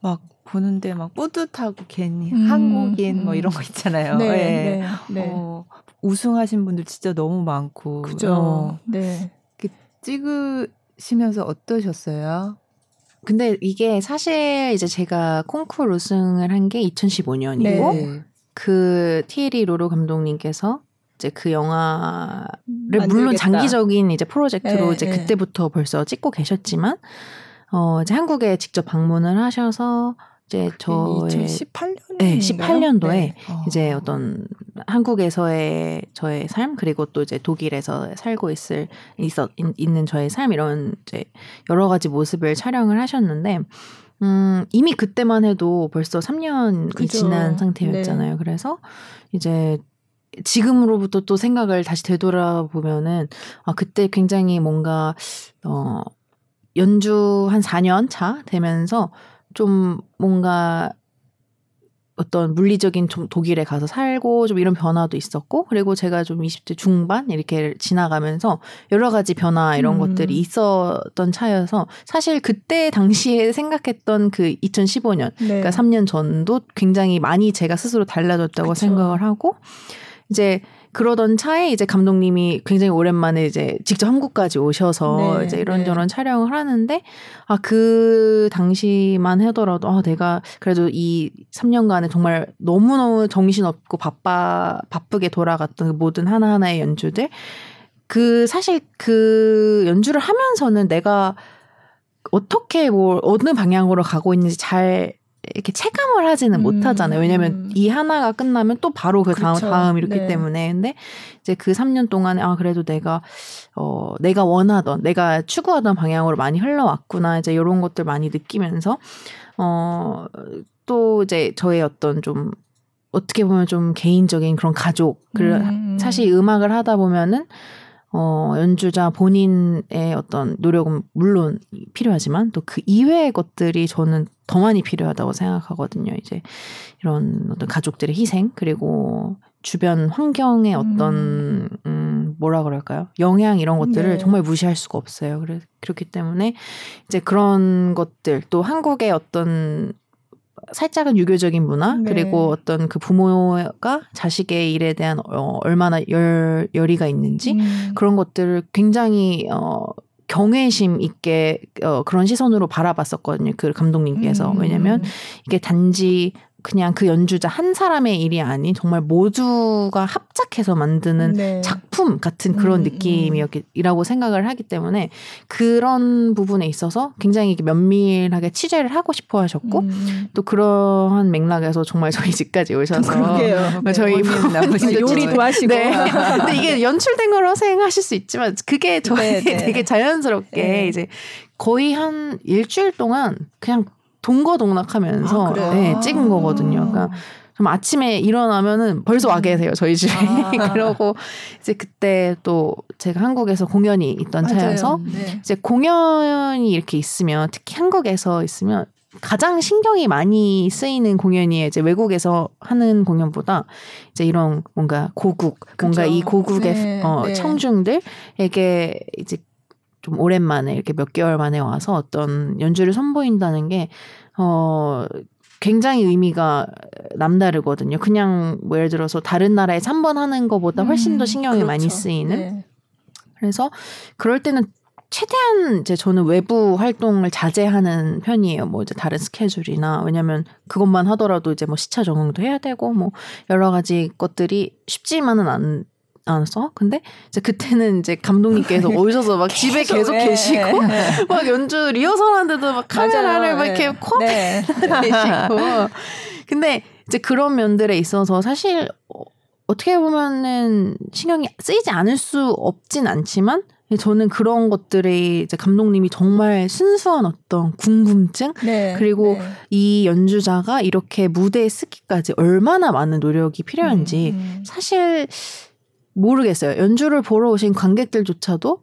막 보는데 막 뿌듯하고 괜히 음, 한국인 뭐 음. 뭐 이런 거 있잖아요. 네, 네. 네, 네. 어, 우승하신 분들 진짜 너무 많고. 그죠. 어, 네. 찍으시면서 어떠셨어요? 근데 이게 사실 이제 제가 콩쿠르 우승을 한 게 2015년이고 네. 그 티에리 로로 감독님께서 이제 그 영화를 만들겠다. 물론 장기적인 이제 프로젝트로 네, 이제 네. 그때부터 벌써 찍고 계셨지만 어 이제 한국에 직접 방문을 하셔서 이제 저의 2018년 네, 18년도에 네. 어. 이제 어떤 한국에서의 저의 삶 그리고 또 이제 독일에서 살고 있을 있어 있는 저의 삶 이런 이제 여러 가지 모습을 촬영을 하셨는데 음, 이미 그때만 해도 벌써 3년이 그죠. 지난 상태였잖아요. 네. 그래서 이제 지금으로부터 또 생각을 다시 되돌아보면은 아 그때 굉장히 뭔가 어 연주 한 4년 차 되면서 좀 뭔가 어떤 물리적인 좀 독일에 가서 살고 좀 이런 변화도 있었고 그리고 제가 좀 20대 중반 이렇게 지나가면서 여러 가지 변화 이런 음. 것들이 있었던 차여서 사실 그때 당시에 생각했던 그 2015년 네. 그러니까 3년 전도 굉장히 많이 제가 스스로 달라졌다고 그쵸. 생각을 하고 이제 그러던 차에 이제 감독님이 굉장히 오랜만에 이제 직접 한국까지 오셔서 네, 이제 이런저런 네. 촬영을 하는데 아 그 당시만 하더라도 아 내가 그래도 이 3년간에 정말 너무너무 정신없고 바빠 바쁘게 돌아갔던 그 모든 하나하나의 연주들 그 사실 그 연주를 하면서는 내가 어떻게 뭐 어느 방향으로 가고 있는지 잘 이렇게 체감을 하지는 음. 못하잖아요. 왜냐면 이 하나가 끝나면 또 바로 그 다음 그렇죠. 다음 이렇기 네. 때문에 근데 이제 그 3년 동안에 아 그래도 내가 어 내가 원하던 내가 추구하던 방향으로 많이 흘러왔구나 이제 이런 것들 많이 느끼면서 어 또 이제 저의 어떤 좀 어떻게 보면 좀 개인적인 그런 가족 그 음. 사실 음악을 하다 보면은 어, 연주자 본인의 어떤 노력은 물론 필요하지만 또 그 이외의 것들이 저는 더 많이 필요하다고 생각하거든요. 이제 이런 어떤 가족들의 희생 그리고 주변 환경의 어떤 음, 음 뭐라 그럴까요? 영향 이런 것들을 네. 정말 무시할 수가 없어요. 그래 그렇기 때문에 이제 그런 것들 또 한국의 어떤 살짝은 유교적인 문화 네. 그리고 어떤 그 부모가 자식의 일에 대한 어, 얼마나 열 열의가 있는지 음. 그런 것들을 굉장히 어 경외심 있게 어, 그런 시선으로 바라봤었거든요. 그 감독님께서. 음. 왜냐면 이게 단지 그냥 그 연주자 한 사람의 일이 아닌 정말 모두가 합작해서 만드는 네. 작품 같은 그런 음, 음. 느낌이라고 생각을 하기 때문에 그런 부분에 있어서 굉장히 면밀하게 취재를 하고 싶어 하셨고 음. 또 그러한 맥락에서 정말 저희 집까지 오셔서 그러게요. 네, 저희 네, 요리도 하시고 네. 근데 이게 연출된 거로 생각하실 수 있지만 그게 저희 네, 네. 되게 자연스럽게 네. 이제 거의 한 일주일 동안 그냥 동거동락하면서 아? 네, 찍은 거거든요. 그러니까 좀 아침에 일어나면은 벌써 와 계세요 저희 집에 아. 그러고 이제 그때 또 제가 한국에서 공연이 있던. 차여서 네. 이제 공연이 이렇게 있으면 특히 한국에서 있으면 가장 신경이 많이 쓰이는 공연이 이제 외국에서 하는 공연보다 이제 이런 뭔가 고국 뭔가 그죠. 이 고국의 네, 어, 네. 청중들에게 이제 좀 오랜만에 이렇게 몇 개월 만에 와서 어떤 연주를 선보인다는 게 어. 굉장히 의미가 남다르거든요. 그냥 뭐 예를 들어서 다른 나라에서 한번 하는 것보다 훨씬 더 음, 신경이 많이 그렇죠. 쓰이는 네. 그래서 그럴 때는 최대한 이제 저는 외부 활동을 자제하는 편이에요. 뭐 이제 다른 스케줄이나 왜냐면 그것만 하더라도 이제 뭐 시차 적응도 해야 되고 뭐 여러 가지 것들이 쉽지만은 않 않았어. 근데 이제 그때는 이제 감독님께서 오셔서 막 집에 계속 네, 계시고 네. 막 연주 리허설 하는데도 막 카메라를. 막 이렇게 네. 코앞에 네. 계시고. 근데 이제 그런 면들에 있어서 사실 어, 어떻게 보면은 신경이 쓰이지 않을 수 없진 않지만 저는 그런 것들이 이제 감독님이 정말 순수한 어떤 궁금증 네. 그리고 네. 이 연주자가 이렇게 무대에 쓰기까지 얼마나 많은 노력이 필요한지 음, 사실 모르겠어요. 연주를 보러 오신 관객들조차도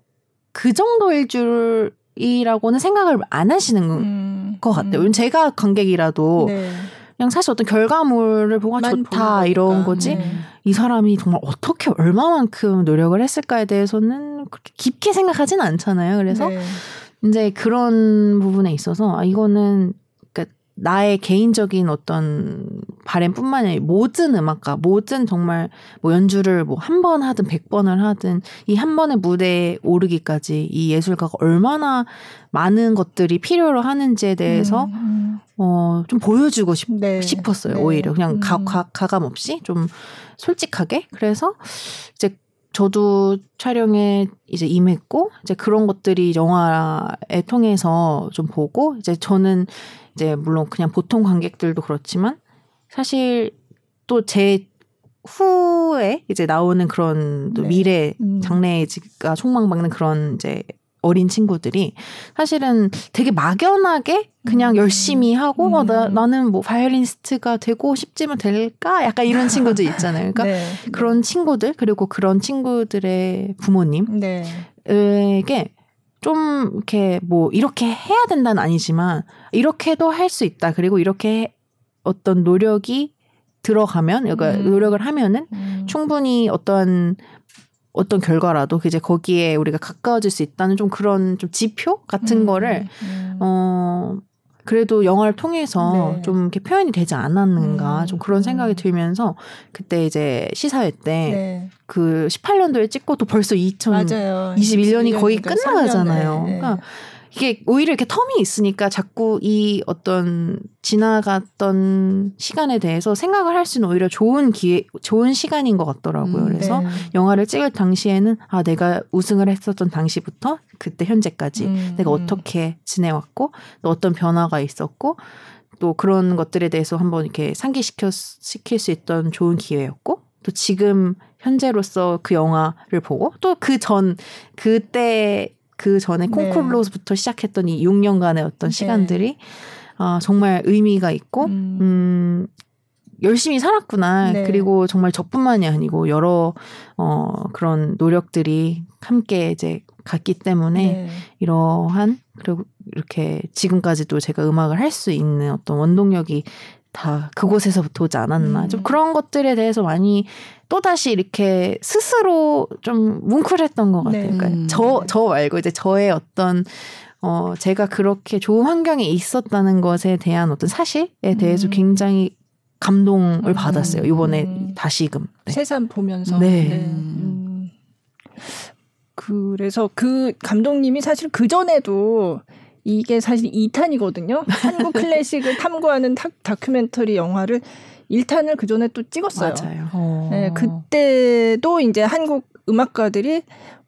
그 정도일 줄이라고는 생각을 안 하시는 음, 것 같아요. 음. 왜냐면 제가 관객이라도 네. 그냥 사실 어떤 결과물을 보고 좋다 이런. 거지 네. 이 사람이 정말 어떻게 얼마만큼 노력을 했을까에 대해서는 그렇게 깊게 생각하지는 않잖아요. 그래서 네. 이제 그런 부분에 있어서 아 이거는 나의 개인적인 어떤 바램뿐만 아니라 모든 음악가 모든 정말 뭐 연주를 뭐 한 번 하든 백 번을 하든 이 한 번의 무대에 오르기까지 이 예술가가 얼마나 많은 것들이 필요로 하는지에 대해서 음, 어 좀 보여주고 싶, 음. 네. 싶었어요. 네. 오히려 그냥 음. 가, 가, 가감 없이 좀 솔직하게 그래서 이제 저도 촬영에 이제 임했고 이제 그런 것들이 영화에 통해서 좀 보고 이제 저는 이제 물론 그냥 보통 관객들도 그렇지만 사실 또 제 후에 이제 나오는 그런 또 네. 미래 음. 장래가 촉망받는 그런 이제 어린 친구들이 사실은 되게 막연하게 그냥 음. 열심히 하고 음. 어, 나, 나는 뭐 바이올리니스트가 되고 싶지만 될까? 약간 이런 친구들 있잖아요. 그러니까 네. 그런 친구들 그리고 그런 친구들의 부모님에게 네. 좀 이렇게 뭐 이렇게 해야 된다는 아니지만 이렇게도 할 수 있다. 그리고 이렇게 어떤 노력이 들어가면 그러니까 음. 노력을 하면은 음. 충분히 어떤 어떤 결과라도 이제 거기에 우리가 가까워질 수 있다는 좀 그런 좀 지표 같은 음, 거를 음. 어 그래도 영화를 통해서 네. 좀 이렇게 표현이 되지 않았는가 음, 좀 그런 생각이 음. 들면서 그때 이제 시사회 때 네. 그 18년도에 찍고 또 벌써 2000 맞아요. 21년이 거의 21년이니까 끝나가잖아요. 3년, 네, 네. 그러니까 이게 오히려 이렇게 텀이 있으니까 자꾸 이 어떤 지나갔던 시간에 대해서 생각을 할 수는 오히려 좋은 기회, 좋은 시간인 것 같더라고요. 음, 그래서 네. 영화를 찍을 당시에는 아 내가 우승을 했었던 당시부터 그때 현재까지 음, 내가 음. 어떻게 지내왔고 또 어떤 변화가 있었고 또 그런 것들에 대해서 한번 이렇게 상기시켜 시킬 수 있던 좋은 기회였고 또 지금 현재로서 그 영화를 보고 또 그 전 그때 그 전에 네. 콩쿠르로부터 시작했던 이 6년간의 어떤 네. 시간들이 아 정말 의미가 있고 음. 음, 열심히 살았구나. 네. 그리고 정말 저뿐만이 아니고 여러 어 그런 노력들이 함께 이제 갔기 때문에 네. 이러한 그리고 이렇게 지금까지도 제가 음악을 할 수 있는 어떤 원동력이 다 그곳에서부터 오지 않았나. 음. 좀 그런 것들에 대해서 많이 또다시 이렇게 스스로 좀 뭉클했던 것 같아요. 네. 그러니까 음. 저, 저 말고 이제 저의 어떤 어, 제가 그렇게 좋은 환경에 있었다는 것에 대한 어떤 사실에 대해서 음. 굉장히 감동을 음. 받았어요. 이번에 음. 다시금. 네. 새삼 보면서. 네. 음. 그래서 그 감독님이 사실 그 전에도 이게 사실 2탄이거든요. 한국 클래식을 탐구하는 다, 다큐멘터리 영화를 1탄을 그 전에 또 찍었어요. 맞아요. 어. 네, 그때도 이제 한국 음악가들이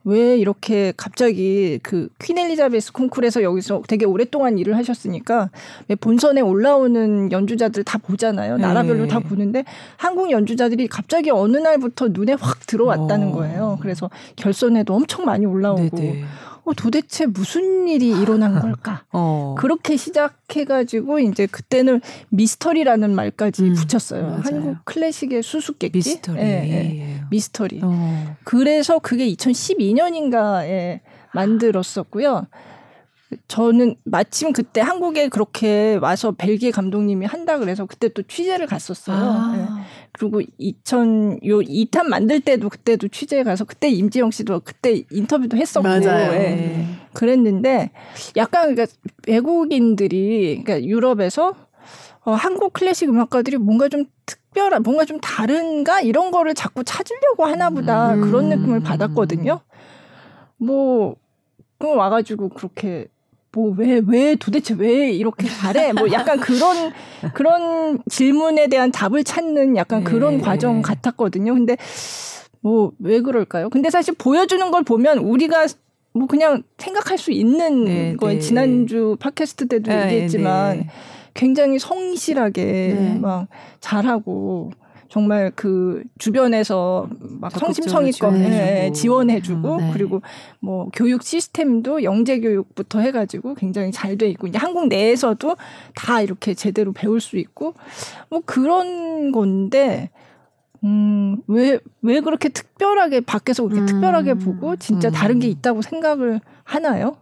왜 이렇게 갑자기 그 퀸 엘리자베스 콩쿨에서 여기서 되게 오랫동안 일을 하셨으니까 왜 본선에 올라오는 연주자들 다 보잖아요. 나라별로 네. 다 보는데 한국 연주자들이 갑자기 어느 날부터 눈에 확 들어왔다는 어. 거예요. 그래서 결선에도 엄청 많이 올라오고 네네. 어, 도대체 무슨 일이 일어난 걸까? 어. 그렇게 시작해가지고 이제 그때는 미스터리라는 말까지 음, 붙였어요. 맞아요. 한국 클래식의 수수께끼. 미스터리. 예, 예. 미스터리. 어. 그래서 그게 2012년인가에 만들었었고요. 저는 마침 그때 한국에 그렇게 와서 벨기에 감독님이 한다 그래서 그때 또 취재를 갔었어요. 예. 아. 그리고 2000, 요 2탄 만들 때도 그때도 취재에 가서 그때 임지영 씨도 그때 인터뷰도 했었고. 맞아요. 예. 네. 그랬는데 약간 그러니까 외국인들이 그러니까 유럽에서 어, 한국 클래식 음악가들이 뭔가 좀 특별한 뭔가 좀 다른가 이런 거를 자꾸 찾으려고 하나 보다 음. 그런 느낌을 받았거든요. 뭐 그럼 와가지고 그렇게 뭐왜왜 도대체 왜 이렇게 잘해 뭐 약간 그런 그런 질문에 대한 답을 찾는 약간 네. 그런 과정 같았거든요. 근데 뭐 왜 그럴까요? 근데 사실 보여주는 걸 보면 우리가 뭐 그냥 생각할 수 있는 네, 거예요. 네. 지난주 팟캐스트 때도 네, 얘기했지만 네. 굉장히 성실하게 네. 막 잘하고 정말 그 주변에서 막 성심성의껏 지원해주고. 예, 지원해주고 음, 네. 그리고 뭐 교육 시스템도 영재 교육부터 해가지고 굉장히 잘 돼 있고 이제 한국 내에서도 다 이렇게 제대로 배울 수 있고 뭐 그런 건데 음왜 왜 그렇게 특별하게 밖에서 그렇게 음, 특별하게 보고 진짜 음. 다른 게 있다고 생각을 하나요?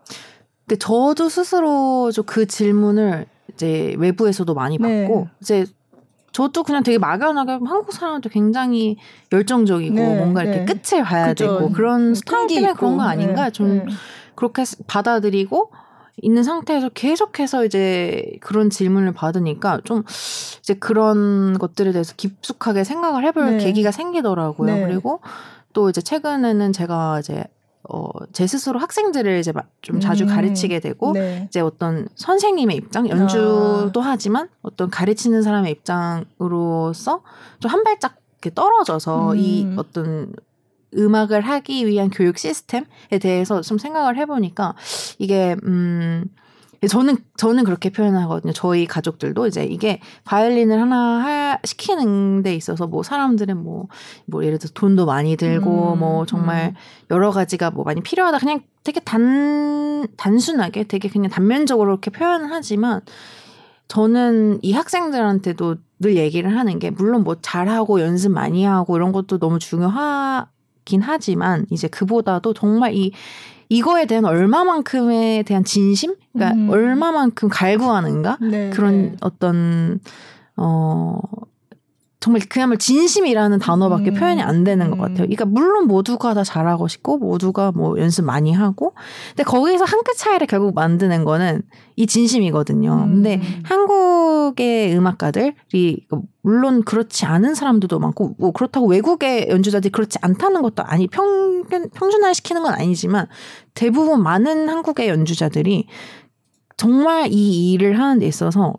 근데 저도 스스로 좀그 질문을 이제 외부에서도 많이 네. 받고 이제 저도 그냥 되게 막연하게 한국 사람한테 굉장히 열정적이고 네, 뭔가 이렇게 네. 끝을 봐야 그죠. 되고 그런 스타일 때문에. 그런 거 아닌가 네, 좀 네. 그렇게 받아들이고 있는 상태에서 계속해서 이제 그런 질문을 받으니까 좀 이제 그런 것들에 대해서 깊숙하게 생각을 해볼 네. 계기가 생기더라고요. 네. 그리고 또 이제 최근에는 제가 이제 어, 제 스스로 학생들을 이제 마- 좀 자주 음. 가르치게 되고 네. 이제 어떤 선생님의 입장, 연주도 하지만 어떤 가르치는 사람의 입장으로서 좀 한 발짝 이렇게 떨어져서 음. 이 어떤 음악을 하기 위한 교육 시스템에 대해서 좀 생각을 해보니까 이게 음 저는 저는 그렇게 표현하거든요. 저희 가족들도 이제 이게 바이올린을 하나 하, 시키는 데 있어서 뭐 사람들은 뭐뭐 예를 들어서 돈도 많이 들고 음, 뭐 정말 음. 여러 가지가 뭐 많이 필요하다 그냥 되게 단 단순하게 되게 그냥 단면적으로 이렇게 표현을 하지만 저는 이 학생들한테도 늘 얘기를 하는 게 물론 뭐 잘하고 연습 많이 하고 이런 것도 너무 중요하 긴 하지만 이제 그보다도 정말 이 이거에 대한 얼마만큼에 대한 진심, 그러니까 음. 얼마만큼 갈구하는가 네, 그런 네. 어떤 어 정말 그야말로 진심이라는 단어밖에 음. 표현이 안 되는 것 음. 같아요. 그러니까 물론 모두가 다 잘하고 싶고 모두가 뭐 연습 많이 하고 근데 거기서 한 끗 차이를 결국 만드는 거는 이 진심이거든요. 음. 근데 한국의 음악가들이 물론 그렇지 않은 사람들도 많고 뭐 그렇다고 외국의 연주자들이 그렇지 않다는 것도 아니 평균 평준화 시키는 건 아니지만 대부분 많은 한국의 연주자들이 정말 이 일을 하는 데 있어서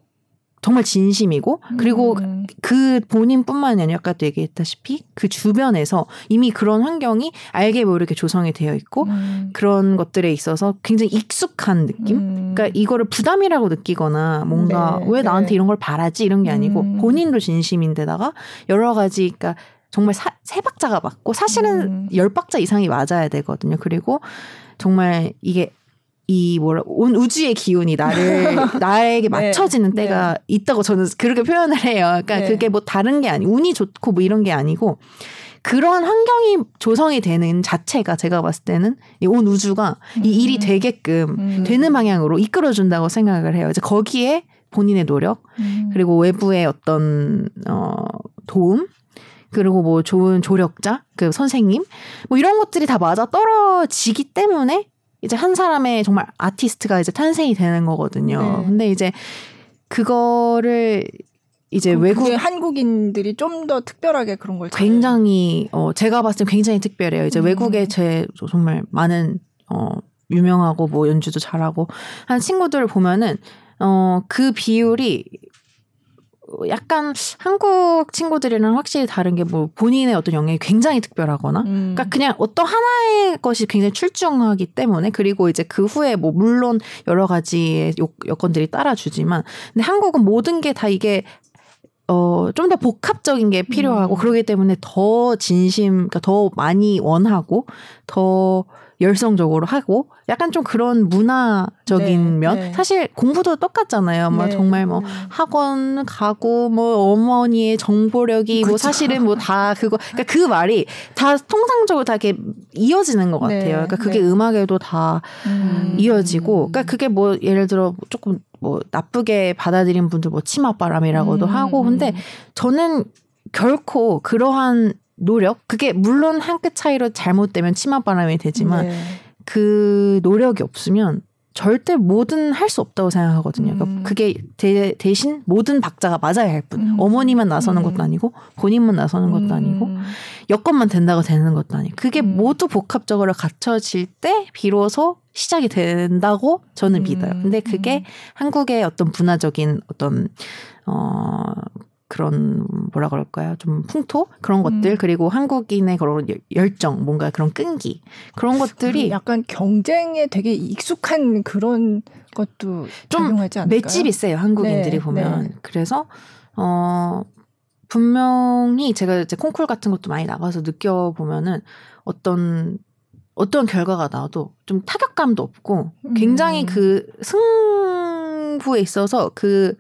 정말 진심이고 그리고 음. 그 본인뿐만이 아니라 아까도 얘기했다시피 그 주변에서 이미 그런 환경이 알게 모르게 조성이 되어 있고 음. 그런 것들에 있어서 굉장히 익숙한 느낌 음. 그러니까 이거를 부담이라고 느끼거나 뭔가 네, 왜 네. 나한테 이런 걸 바라지 이런 게 아니고 음. 본인도 진심인데다가 여러 가지 그러니까 정말 사, 세 박자가 맞고 사실은 음. 열 박자 이상이 맞아야 되거든요. 그리고 정말 이게 이 뭐라 온 우주의 기운이 나를 나에게 네, 맞춰지는 때가 있다고 저는 그렇게 표현을 해요. 그러니까 네. 그게 뭐 다른 게 아니 운이 좋고 뭐 이런 게 아니고 그런 환경이 조성이 되는 자체가 제가 봤을 때는 이온 우주가 이 일이 음. 되게끔 음. 되는 방향으로 이끌어준다고 생각을 해요. 이제 거기에 본인의 노력 음. 그리고 외부의 어떤 어 도움 그리고 뭐 좋은 조력자 그 선생님 뭐 이런 것들이 다 맞아 떨어지기 때문에 이제 한 사람의 정말 아티스트가 이제 탄생이 되는 거거든요. 네. 근데 이제 그거를 이제 그럼 외국 한국인들이 좀 더 특별하게 그런 걸 잘- 굉장히 어 제가 봤을 때 굉장히 특별해요. 이제 음. 외국에 제 정말 많은 어 유명하고 뭐 연주도 잘하고 한 친구들을 보면은 어 그 비율이 약간 한국 친구들이랑 확실히 다른 게 뭐 본인의 어떤 영역이 굉장히 특별하거나 음. 그러니까 그냥 어떤 하나의 것이 굉장히 출중하기 때문에 그리고 이제 그 후에 뭐 물론 여러 가지의 요, 여건들이 따라주지만 근데 한국은 모든 게 다 이게 어, 좀 더 복합적인 게 필요하고 음. 그러기 때문에 더 진심, 그러니까 더 많이 원하고 더 열성적으로 하고 약간 좀 그런 문화적인 네, 면 네. 사실 공부도 똑같잖아요. 막 네. 정말 뭐 음. 학원 가고 뭐 어머니의 정보력이 뭐 그쵸. 사실은 뭐 다 그거 그러니까 그 말이 다 통상적으로 다 이렇게 이어지는 것 같아요. 네, 그러니까 그게 네. 음악에도 다 음. 이어지고 그러니까 그게 뭐 예를 들어 조금 뭐 나쁘게 받아들인 분들 뭐 치맛바람이라고도 음, 하고 근데 음. 저는 결코 그러한 노력 그게 물론 한 끗 차이로 잘못되면 치맛바람이 되지만 네. 그 노력이 없으면 절대 뭐든 할 수 없다고 생각하거든요. 그러니까 음. 그게 대, 대신 모든 박자가 맞아야 할 뿐. 음. 어머니만 나서는 음. 것도 아니고 본인만 나서는 것도 아니고 음. 여건만 된다고 되는 것도 아니고 그게 음. 모두 복합적으로 갖춰질 때 비로소 시작이 된다고 저는 음. 믿어요. 근데 그게 음. 한국의 어떤 문화적인 어떤 어 그런 뭐라 그럴까요? 좀 풍토 그런 것들 음. 그리고 한국인의 그런 열- 열정 뭔가 그런 끈기 그런 것들이 약간 경쟁에 되게 익숙한 그런 것도 좀? 맷집이 세요 한국인들이 네, 보면 네. 그래서 어 분명히 제가 이제 콩쿨 같은 것도 많이 나가서 느껴 보면은 어떤 어떤 결과가 나와도 좀 타격감도 없고 굉장히 음. 그 승부에 있어서 그이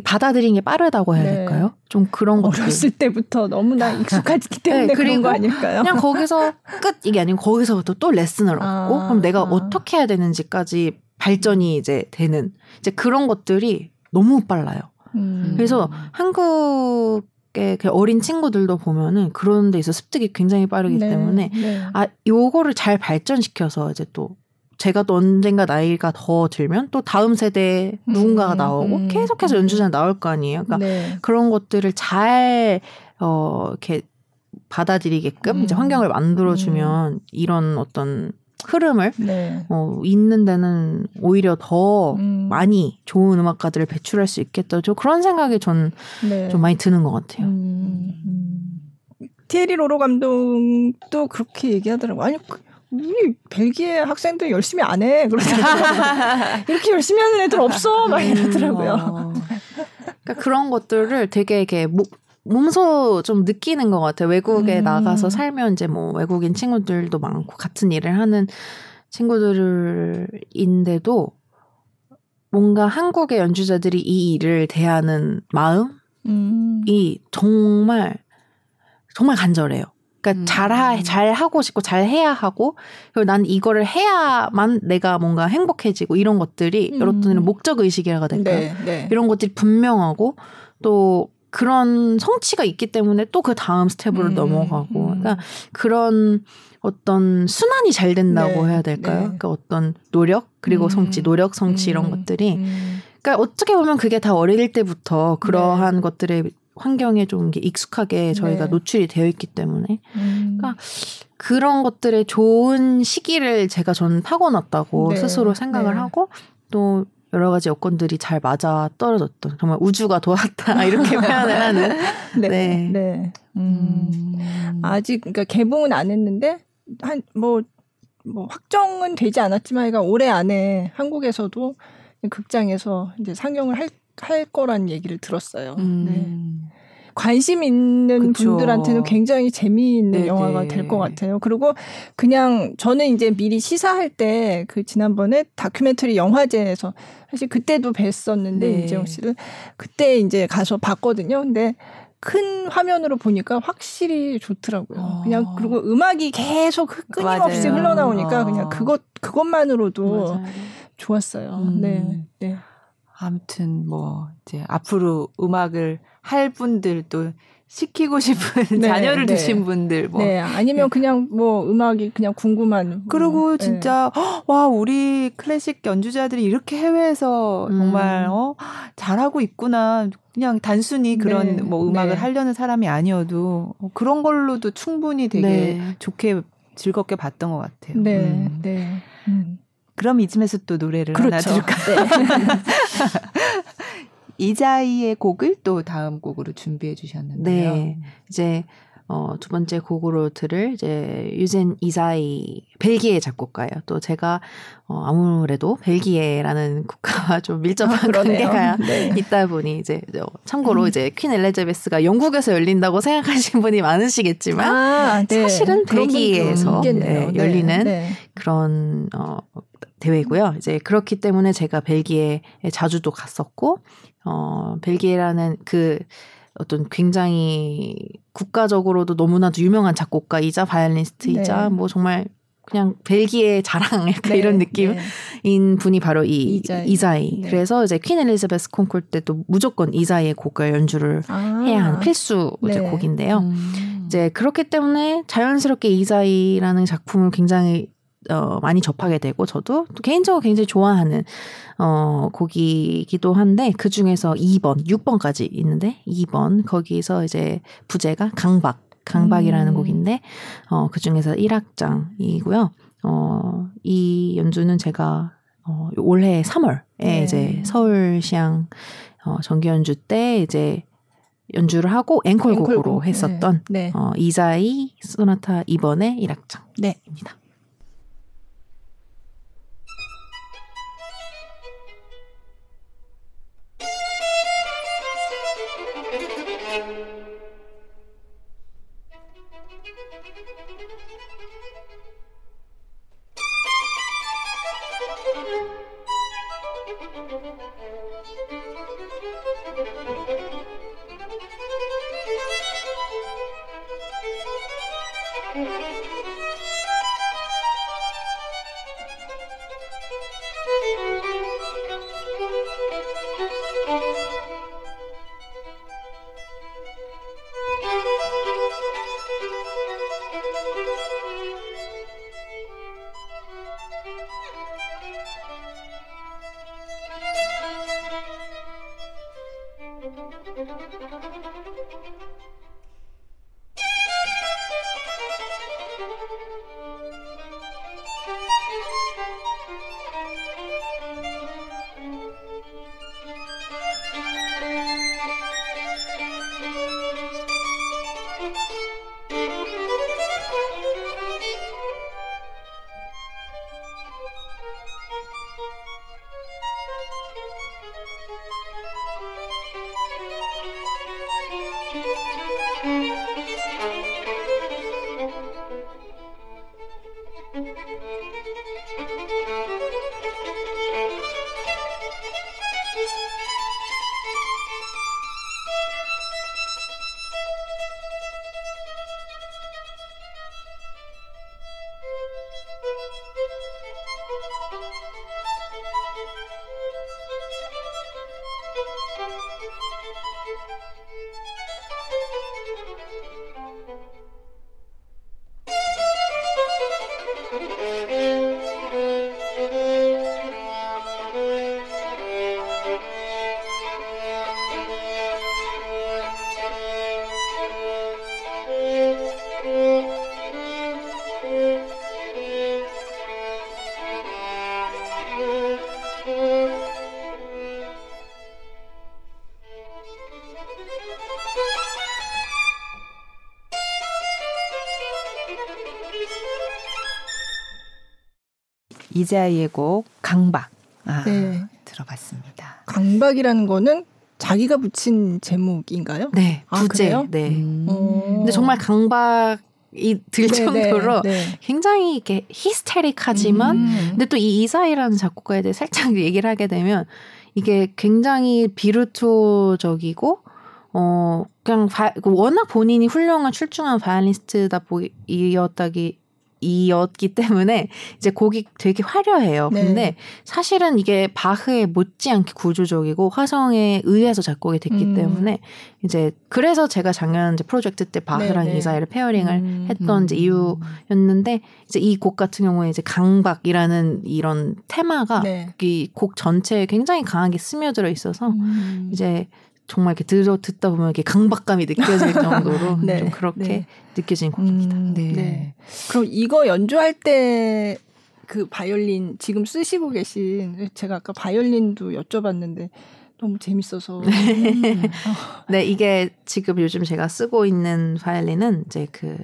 받아들이는 게 빠르다고 해야 네. 될까요? 좀 그런 것들. 어렸을 때부터 너무나 익숙하기 때문에 네, 그런 거 아닐까요? 그냥 거기서 끝 이게 아니고 거기서부터 또 레슨을 얻고 아, 그럼 내가 아. 어떻게 해야 되는지까지 발전이 이제 되는 이제 그런 것들이 너무 빨라요. 음. 그래서 한국의 그 어린 친구들도 보면은 그런 데 있어 습득이 굉장히 빠르기 네, 때문에 네. 아 요거를 잘 발전시켜서 이제 또 제가 또 언젠가 나이가 더 들면 또 다음 세대 누군가가 음, 나오고 음, 계속해서 음. 연주자 나올 거 아니에요. 그러니까 네. 그런 것들을 잘, 어, 이렇게 받아들이게끔 음. 이제 환경을 만들어주면 이런 어떤 흐름을, 네. 어, 있는 데는 오히려 더 음. 많이 좋은 음악가들을 배출할 수 있겠다. 저 그런 생각이 전좀 네. 많이 드는 것 같아요. 음, 음. 티에리 로로 감독도 그렇게 얘기하더라고. 아니 그, 우리 벨기에 학생들 열심히 안 해. 그러더라고요. 이렇게 열심히 하는 애들 없어. 막 이러더라고요. 어. 그러니까 그런 것들을 되게 이렇게 모, 몸소 좀 느끼는 것 같아요. 외국에 음. 나가서 살면 이제 뭐 외국인 친구들도 많고 같은 일을 하는 친구들인데도 뭔가 한국의 연주자들이 이 일을 대하는 마음이 음. 정말 정말 간절해요. 그러니까 음. 잘하 잘 하고 싶고 잘 해야 하고 그리고 난 이거를 해야만 내가 뭔가 행복해지고 이런 것들이 음. 여러분들은 목적 의식이라고 해야 될까요? 네, 네. 이런 것들이 분명하고 또 그런 성취가 있기 때문에 또 그 다음 step으로 음, 넘어가고 음. 그러니까 그런 어떤 순환이 잘 된다고 네, 해야 될까요? 네. 그러니까 어떤 노력 그리고 음, 성취, 노력 성취 이런 음, 것들이 음. 그러니까 어떻게 보면 그게 다 어릴 때부터 그러한 네. 것들의 환경에 좀 익숙하게 저희가 네. 노출이 되어 있기 때문에 음. 그러니까 그런 것들의 좋은 시기를 제가 저는 타고났다고 네, 스스로 생각을 네. 하고 또 여러 가지 여건들이 잘 맞아 떨어졌던 정말 우주가 도왔다 이렇게 표현을 하는 네. 네. 네. 음. 음. 아직 그러니까 개봉은 안 했는데 한뭐뭐 확정은 되지 않았지만 그러니까 올해 안에 한국에서도 극장에서 이제 상영을 할, 할 거란 얘기를 들었어요. 네. 음. 관심 있는 그쵸. 분들한테는 굉장히 재미있는 네네. 영화가 될 것 같아요. 그리고 그냥 저는 이제 미리 시사할 때 그 지난번에 다큐멘터리 영화제에서 사실 그때도 뵀었는데 네. 이재용 씨를 그때 이제 가서 봤거든요. 근데 큰 화면으로 보니까 확실히 좋더라고요. 어. 그냥 그리고 음악이 계속 흐- 끊임없이 맞아요. 흘러나오니까 어. 그냥 그것 그것만으로도 맞아요. 좋았어요. 음. 네, 네. 아무튼 뭐 이제 앞으로 음악을 할 분들도 시키고 싶은 네, 자녀를 네. 두신 분들 뭐 네, 아니면 그냥 뭐 음악이 그냥 궁금한. 그리고 뭐, 진짜 헉, 와 우리 클래식 연주자들이 이렇게 해외에서 음. 정말 어 잘하고 있구나 그냥 단순히 그런 네, 뭐 음악을 네. 하려는 사람이 아니어도 어, 그런 걸로도 충분히 되게 네. 좋게 즐겁게 봤던 것 같아요. 네, 음. 네. 음. 그럼 이쯤에서 또 노래를 하나 그렇죠. 들을까? 네. 이자이의 곡을 또 다음 곡으로 준비해 주셨는데요. 네. 이제 어, 두 번째 곡으로 들을 이제 유젠 이사이 벨기에 작곡가예요. 또 제가 어, 아무래도 벨기에라는 국가와 좀 밀접한 아. 관계가 네. 있다 보니 이제 참고로 음. 이제 퀸 엘리자베스가 영국에서 열린다고 생각하시는 분이 많으시겠지만 아, 네. 사실은 벨기에에서 있겠네요. 네, 열리는 네. 그런 어 대회고요. 이제 그렇기 때문에 제가 벨기에에 자주도 갔었고 어 벨기에라는 그 어떤 굉장히 국가적으로도 너무나도 유명한 작곡가이자 바이올리니스트이자 네. 뭐 정말 그냥 벨기에 자랑 약간 네, 이런 느낌인 네. 분이 바로 이 이자이. 이자이. 네. 그래서 이제 퀸 엘리자베스 콩쿨 때도 무조건 이자이의 곡을 연주를 아. 해야 하는 필수 이제 네. 곡인데요. 음. 이제 그렇기 때문에 자연스럽게 이자이라는 작품을 굉장히 어, 많이 접하게 되고 저도 또 개인적으로 굉장히 좋아하는 어, 곡이기도 한데 그 중에서 2번, 6번까지 있는데 2번 거기서 이제 부제가 강박, 강박이라는 음. 곡인데 어, 그 중에서 1악장이고요. 어, 이 연주는 제가 어, 올해 3월에 네. 이제 서울시향 어, 정기 연주 때 이제 연주를 하고 앵콜곡으로 앵콜곡. 했었던 네. 네. 어, 이자이 소나타 2번의 1악장입니다. 이자이의 곡 강박. 아, 네. 들어봤습니다. 강박이라는 거는 자기가 붙인 제목인가요? 네, 아, 부제. 그래요? 네. 음. 어. 근데 정말 강박 이 들 네, 정도로 네, 네. 굉장히 이렇게 히스테릭하지만 음. 근데 또 이 이사이라는 작곡가에 대해 살짝 얘기를 하게 되면 이게 굉장히 비르투적이고 어 그냥 바, 그 워낙 본인이 훌륭한 출중한 바이올리스트다 보이었다기 이었기 때문에 이제 곡이 되게 화려해요. 네. 근데 사실은 이게 바흐에 못지않게 구조적이고 화성에 의해서 작곡이 됐기 음. 때문에 이제 그래서 제가 작년 이제 프로젝트 때 바흐랑 네, 네. 이자이를 pairing을 음. 했던 이제 이유 였는데 이제 이 곡 같은 경우에 이제 강박이라는 이런 테마가 네. 이곡 전체에 굉장히 강하게 스며들어 있어서 음. 이제 정말 이렇게 들어 듣다 보면 이렇게 강박감이 느껴질 정도로 네. 좀 그렇게 네. 느껴진 곡입니다. 음, 네. 네. 그럼 이거 연주할 때 그 바이올린 지금 쓰시고 계신 제가 아까 바이올린도 여쭤봤는데 너무 재밌어서. 네, 이게 지금 요즘 제가 쓰고 있는 바이올린은 이제 그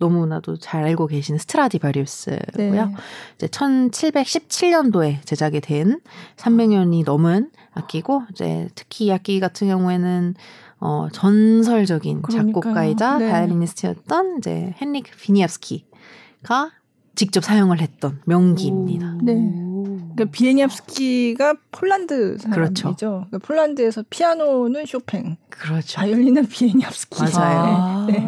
너무나도 잘 알고 계시는 스트라디바리우스고요. 네. 이제 1717년도에 제작이 된 300년이 넘은 악기고 이제 특히 이 악기 같은 경우에는 어 전설적인 그러니까요. 작곡가이자 네. 바이올리니스트였던 이제 헨리크 비에니압스키가 직접 사용을 했던 명기입니다. 네. 그러니까 비에니압스키가 폴란드 사람이죠. 그렇죠. 그러니까 폴란드에서 피아노는 쇼팽, 그렇죠. 바이올린은 비에니압스키. 맞아요. 네.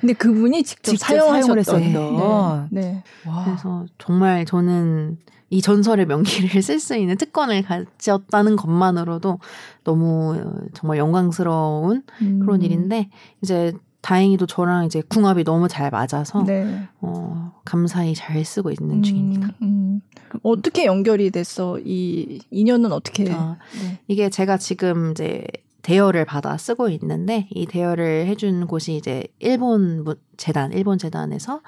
근데 그분이 직접, 직접 사용하셨던. 사용을 했었던. 네. 네. 와. 그래서 정말 저는 이 전설의 명기를 쓸 수 있는 특권을 가졌다는 것만으로도 너무 어, 정말 영광스러운 그런 음. 일인데 이제 다행히도 저랑 이제 궁합이 너무 잘 맞아서 네. 어, 감사히 잘 쓰고 있는 음, 중입니다. 음. 어떻게 연결이 됐어? 이 인연은 어떻게? 아, 네. 이게 제가 지금 이제 대여를 받아 쓰고 있는데 이 대여를 해준 곳이 이제 일본 무- 재단, 일본 재단에서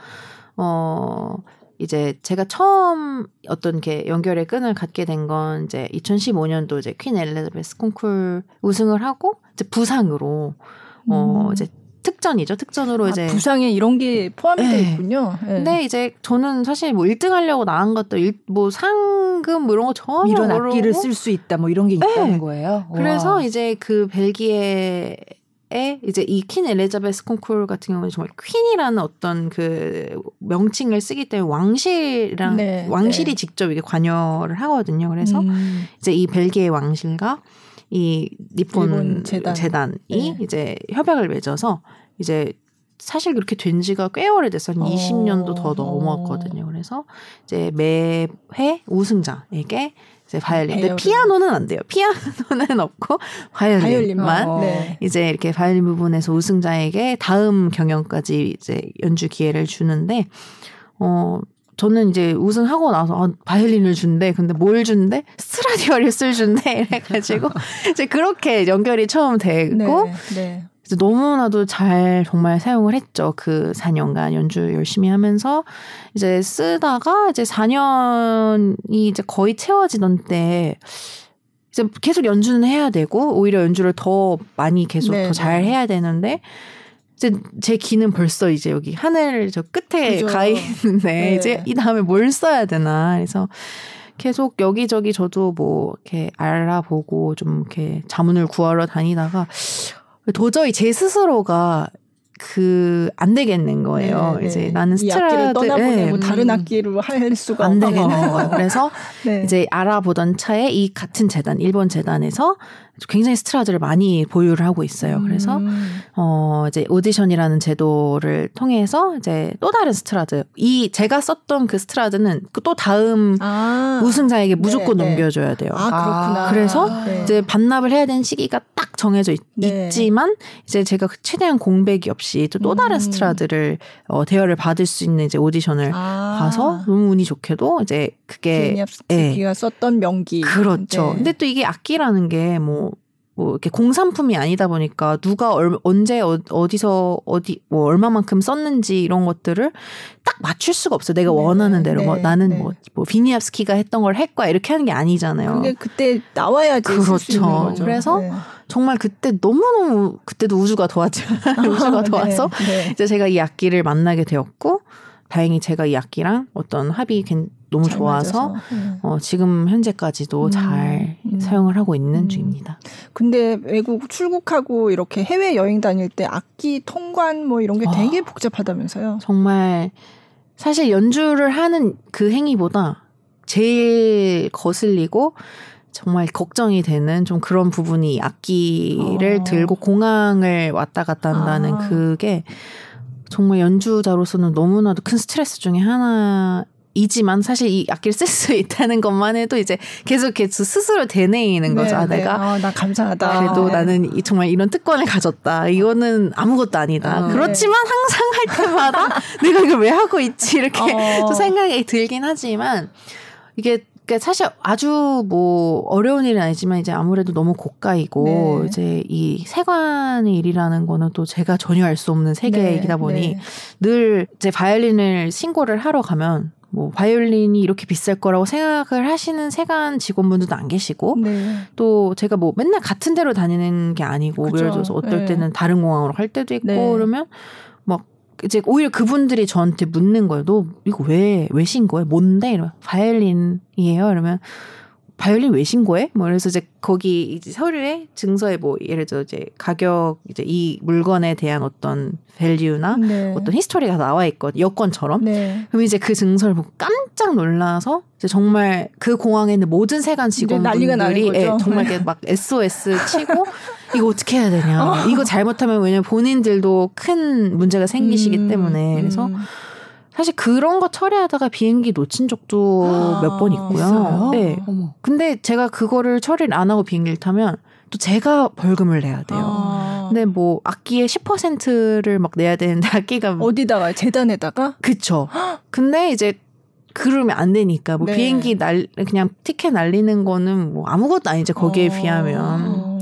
어 이제 제가 처음 어떤 게 연결의 끈을 갖게 된 건 이제 2015년도 이제 퀸 엘리자베스 콩쿨 우승을 하고 이제 부상으로 어 음. 이제 특전이죠. 특전으로 아, 이제 부상에 이런 게 포함이 돼 네. 있군요. 네. 근데 이제 저는 사실 뭐 1등 하려고 나간 것도 일, 뭐 상금 뭐 이런 거 전혀 이런 모르고 악기를 쓸 수 있다 뭐 이런 게 있다는 네. 거예요. 그래서 와. 이제 그 벨기에 에 이제 이 퀸 엘리자베스 콩쿨 같은 경우는 정말 퀸이라는 어떤 그 명칭을 쓰기 때문에 왕실이랑 네, 왕실이 네. 직접 이게 관여를 하거든요. 그래서 음. 이제 이 벨기에 왕실과 이 니폰 일본 재단. 재단. 이 네. 이제 협약을 맺어서 이제 사실 그렇게 된 지가 꽤 오래돼서 한 어. 20년도 더 넘었거든요. 그래서 이제 매회 우승자에게 이제 바이올린. 근데. 피아노는 안 돼요. 피아노는 없고 바이올린만 바이올린만. 어. 네. 이제 이렇게 바이올린 부문에서 우승자에게 다음 경연까지 이제 연주 기회를 주는데 어 저는 이제 우승하고 나서 아, 바이올린을 준대. 근데 뭘 준대? 스트라디바리우스를 준대. 이래가지고 이제 그렇게 연결이 처음 되고 네. 네. 이제 너무나도 잘 정말 사용을 했죠. 그 4년간 연주 열심히 하면서 이제 쓰다가 이제 4년이 이제 거의 채워지던 때 이제 계속 연주는 해야 되고 오히려 연주를 더 많이 계속 네, 더잘 네. 해야 되는데 이제 제 귀는 벌써 이제 여기 하늘 저 끝에 그죠. 가 있는데 네. 이제 이 다음에 뭘 써야 되나 그래서 계속 여기저기 저도 뭐 이렇게 알아보고 좀 이렇게 자문을 구하러 다니다가 도저히 제 스스로가 그 안 되겠는 거예요. 네, 네. 이제 나는 스트라드 떠나보내고 네, 다른 음, 악기로 할 수가 안 되겠는 거예요. 그래서 네. 이제 알아보던 차에 이 같은 재단, 일본 재단에서 굉장히 스트라드를 많이 보유를 하고 있어요. 그래서 음. 어 이제 오디션이라는 제도를 통해서 이제 또 다른 스트라드, 이 제가 썼던 그 스트라드는 그 또 다음 아. 우승자에게 무조건 네, 네. 넘겨줘야 돼요. 아 그렇구나. 그래서 네. 이제 반납을 해야 되는 시기가 딱 정해져 있, 네. 지만 이제 제가 그 최대한 공백이 없이 또, 또 다른 음. 스트라드를 어, 대여를 받을 수 있는 이제 오디션을 아. 가서 너무 운이 좋게도 이제 그게 비에니압스키가 썼던 명기. 그렇죠. 네. 근데 또 이게 악기라는 게 뭐 뭐 이렇게 공산품이 아니다 보니까 누가 얼, 언제 어, 어디서 어디 뭐 얼마만큼 썼는지 이런 것들을 딱 맞출 수가 없어요. 내가 네, 원하는 대로 뭐 네, 나는 네. 뭐, 뭐 비니압스키가 했던 걸 했과 이렇게 하는 게 아니잖아요. 그게 그때 나와야지 그렇죠. 그래서 네. 정말 그때 너무너무 그때도 우주가 도왔죠. 우주가 도와서 네, 네. 이제 제가 이 악기를 만나게 되었고 다행히 제가 이 악기랑 어떤 합이 괜- 너무 잘 좋아서. 네. 어, 지금 현재까지도 음, 잘 음. 사용을 하고 있는 음. 중입니다. 근데 외국 출국하고 이렇게 해외 여행 다닐 때 악기 통관 뭐 이런 게 아. 되게 복잡하다면서요. 정말 사실 연주를 하는 그 행위보다 제일 거슬리고 정말 걱정이 되는 좀 그런 부분이 악기를 어. 들고 공항을 왔다 갔다 한다는 아. 그게 정말 연주자로서는 너무나도 큰 스트레스 중에 하나 이지만 사실 이 악기를 쓸 수 있다는 것만 해도 이제 계속 계속 스스로 되뇌이는 거죠. 아, 네, 네. 내가 아, 나 감사하다. 그래도 네. 나는 이- 정말 이런 특권을 가졌다. 이거는 아무것도 아니다. 어. 그렇지만 항상 할 때마다 내가 이걸 왜 하고 있지 이렇게 어. 또 생각이 들긴 하지만 이게 그러니까 사실 아주 뭐 어려운 일은 아니지만 이제 아무래도 너무 고가이고 네. 이제 이 세관의 일이라는 거는 또 제가 전혀 알 수 없는 세계이다 네, 보니 네. 늘 이제 바이올린을 신고를 하러 가면 뭐 바이올린이 이렇게 비쌀 거라고 생각을 하시는 세간 직원분들도 안 계시고 네. 또 제가 뭐 맨날 같은 데로 다니는 게 아니고 그쵸. 예를 들어서 어떨 네. 때는 다른 공항으로 갈 때도 있고 네. 그러면 막 이제 오히려 그분들이 저한테 묻는 거예요. 너 이거 왜 왜 신고해? 뭔데? 이러면 바이올린이에요. 이러면 바이올린 왜 신고해? 뭐 그래서 이제 거기 이제 서류에 증서에 뭐 예를 들어 이제 가격 이제 이 물건에 대한 어떤 value나 네. 어떤 history가 나와 있거든 여권처럼. 네. 그럼 이제 그 증서를 보고 깜짝 놀라서 이제 정말 그 공항에 있는 모든 세관 직원분들이. 예, 정말 이렇게 막 SOS 치고 이거 어떻게 해야 되냐. 이거 잘못하면 왜냐면 본인들도 큰 문제가 생기시기 음, 때문에 그래서 음. 사실 그런 거 처리하다가 비행기 놓친 적도 아, 몇번 있고요. 있어요? 네. 어머. 근데 제가 그거를 처리를 안 하고 비행기를 타면 또 제가 벌금을 내야 돼요. 아. 근데 뭐 악기의 10%를 막 내야 되는데 악기가 어디다가 재단에다가 그쵸. 근데 이제 그러면 안 되니까 뭐 네. 비행기 날 그냥 티켓 날리는 거는 뭐 아무것도 아니죠 거기에 어. 비하면.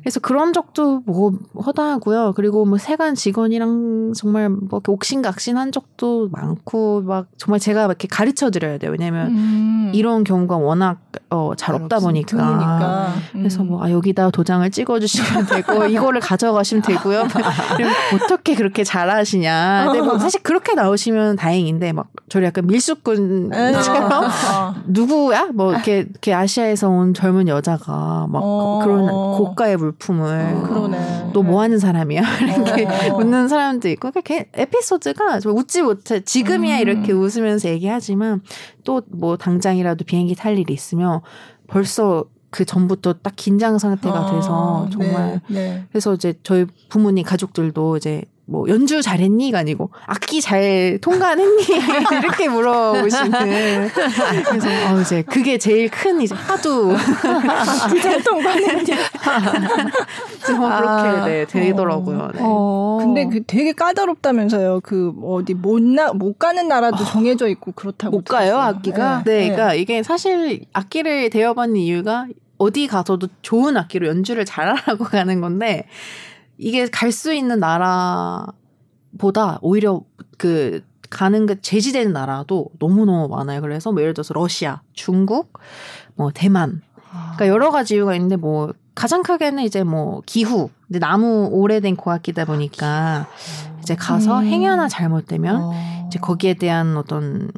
그래서 그런 적도 뭐 허다하고요. 그리고 뭐 세관 직원이랑 정말 뭐 옥신각신한 적도 많고 막 정말 제가 이렇게 가르쳐 드려야 돼요. 왜냐면 음. 이런 경우가 워낙 어, 잘 없다 보니까. 그래서 음. 뭐 아, 여기다 도장을 찍어 주시면 되고 이거를 가져가시면 되고요. 그럼 어떻게 그렇게 잘하시냐. 근데 뭐 사실 그렇게 나오시면 다행인데 막 저를 약간 밀수꾼처럼 아. 누구야? 뭐 이렇게, 이렇게 아시아에서 온 젊은 여자가 막 어. 그런 고가의 물 품을 그러네. 너 뭐 하는 사람이야? 이렇게 어. 묻는 사람도 있고 그러니까 걔 에피소드가 좀 웃지 못해 지금이야 음. 이렇게 웃으면서 얘기하지만 또 뭐 당장이라도 비행기 탈 일이 있으면 벌써 그 전부터 딱 긴장 상태가 아, 돼서 정말 네, 네. 그래서 이제 저희 부모님 가족들도 이제 뭐 연주 잘했니가 아니고 악기 잘 통과했니 이렇게 물어보시는 그래서 어 이제 그게 제일 큰 이제 하도 기자 통과했냐? 뭐 그렇게 아, 네, 되더라고요. 네. 어. 근데 그 되게 까다롭다면서요. 그 어디 못나 못 가는 나라도 정해져 있고 그렇다고 못 가요, 들었어요. 악기가? 네, 그러니까 이게 사실 악기를 대여받는 이유가 어디 가서도 좋은 악기로 연주를 잘하라고 가는 건데 이게 갈 수 있는 나라보다 오히려 그 가는 게 제지되는 나라도 너무너무 많아요. 그래서 뭐 예를 들어서 러시아, 중국, 뭐 대만. 그러니까 여러 가지 이유가 있는데 뭐 가장 크게는 이제 뭐 기후. 근데 나무 오래된 고악기다 보니까 이제 가서 음. 행여나 잘못되면 어. 이제 거기에 대한 어떤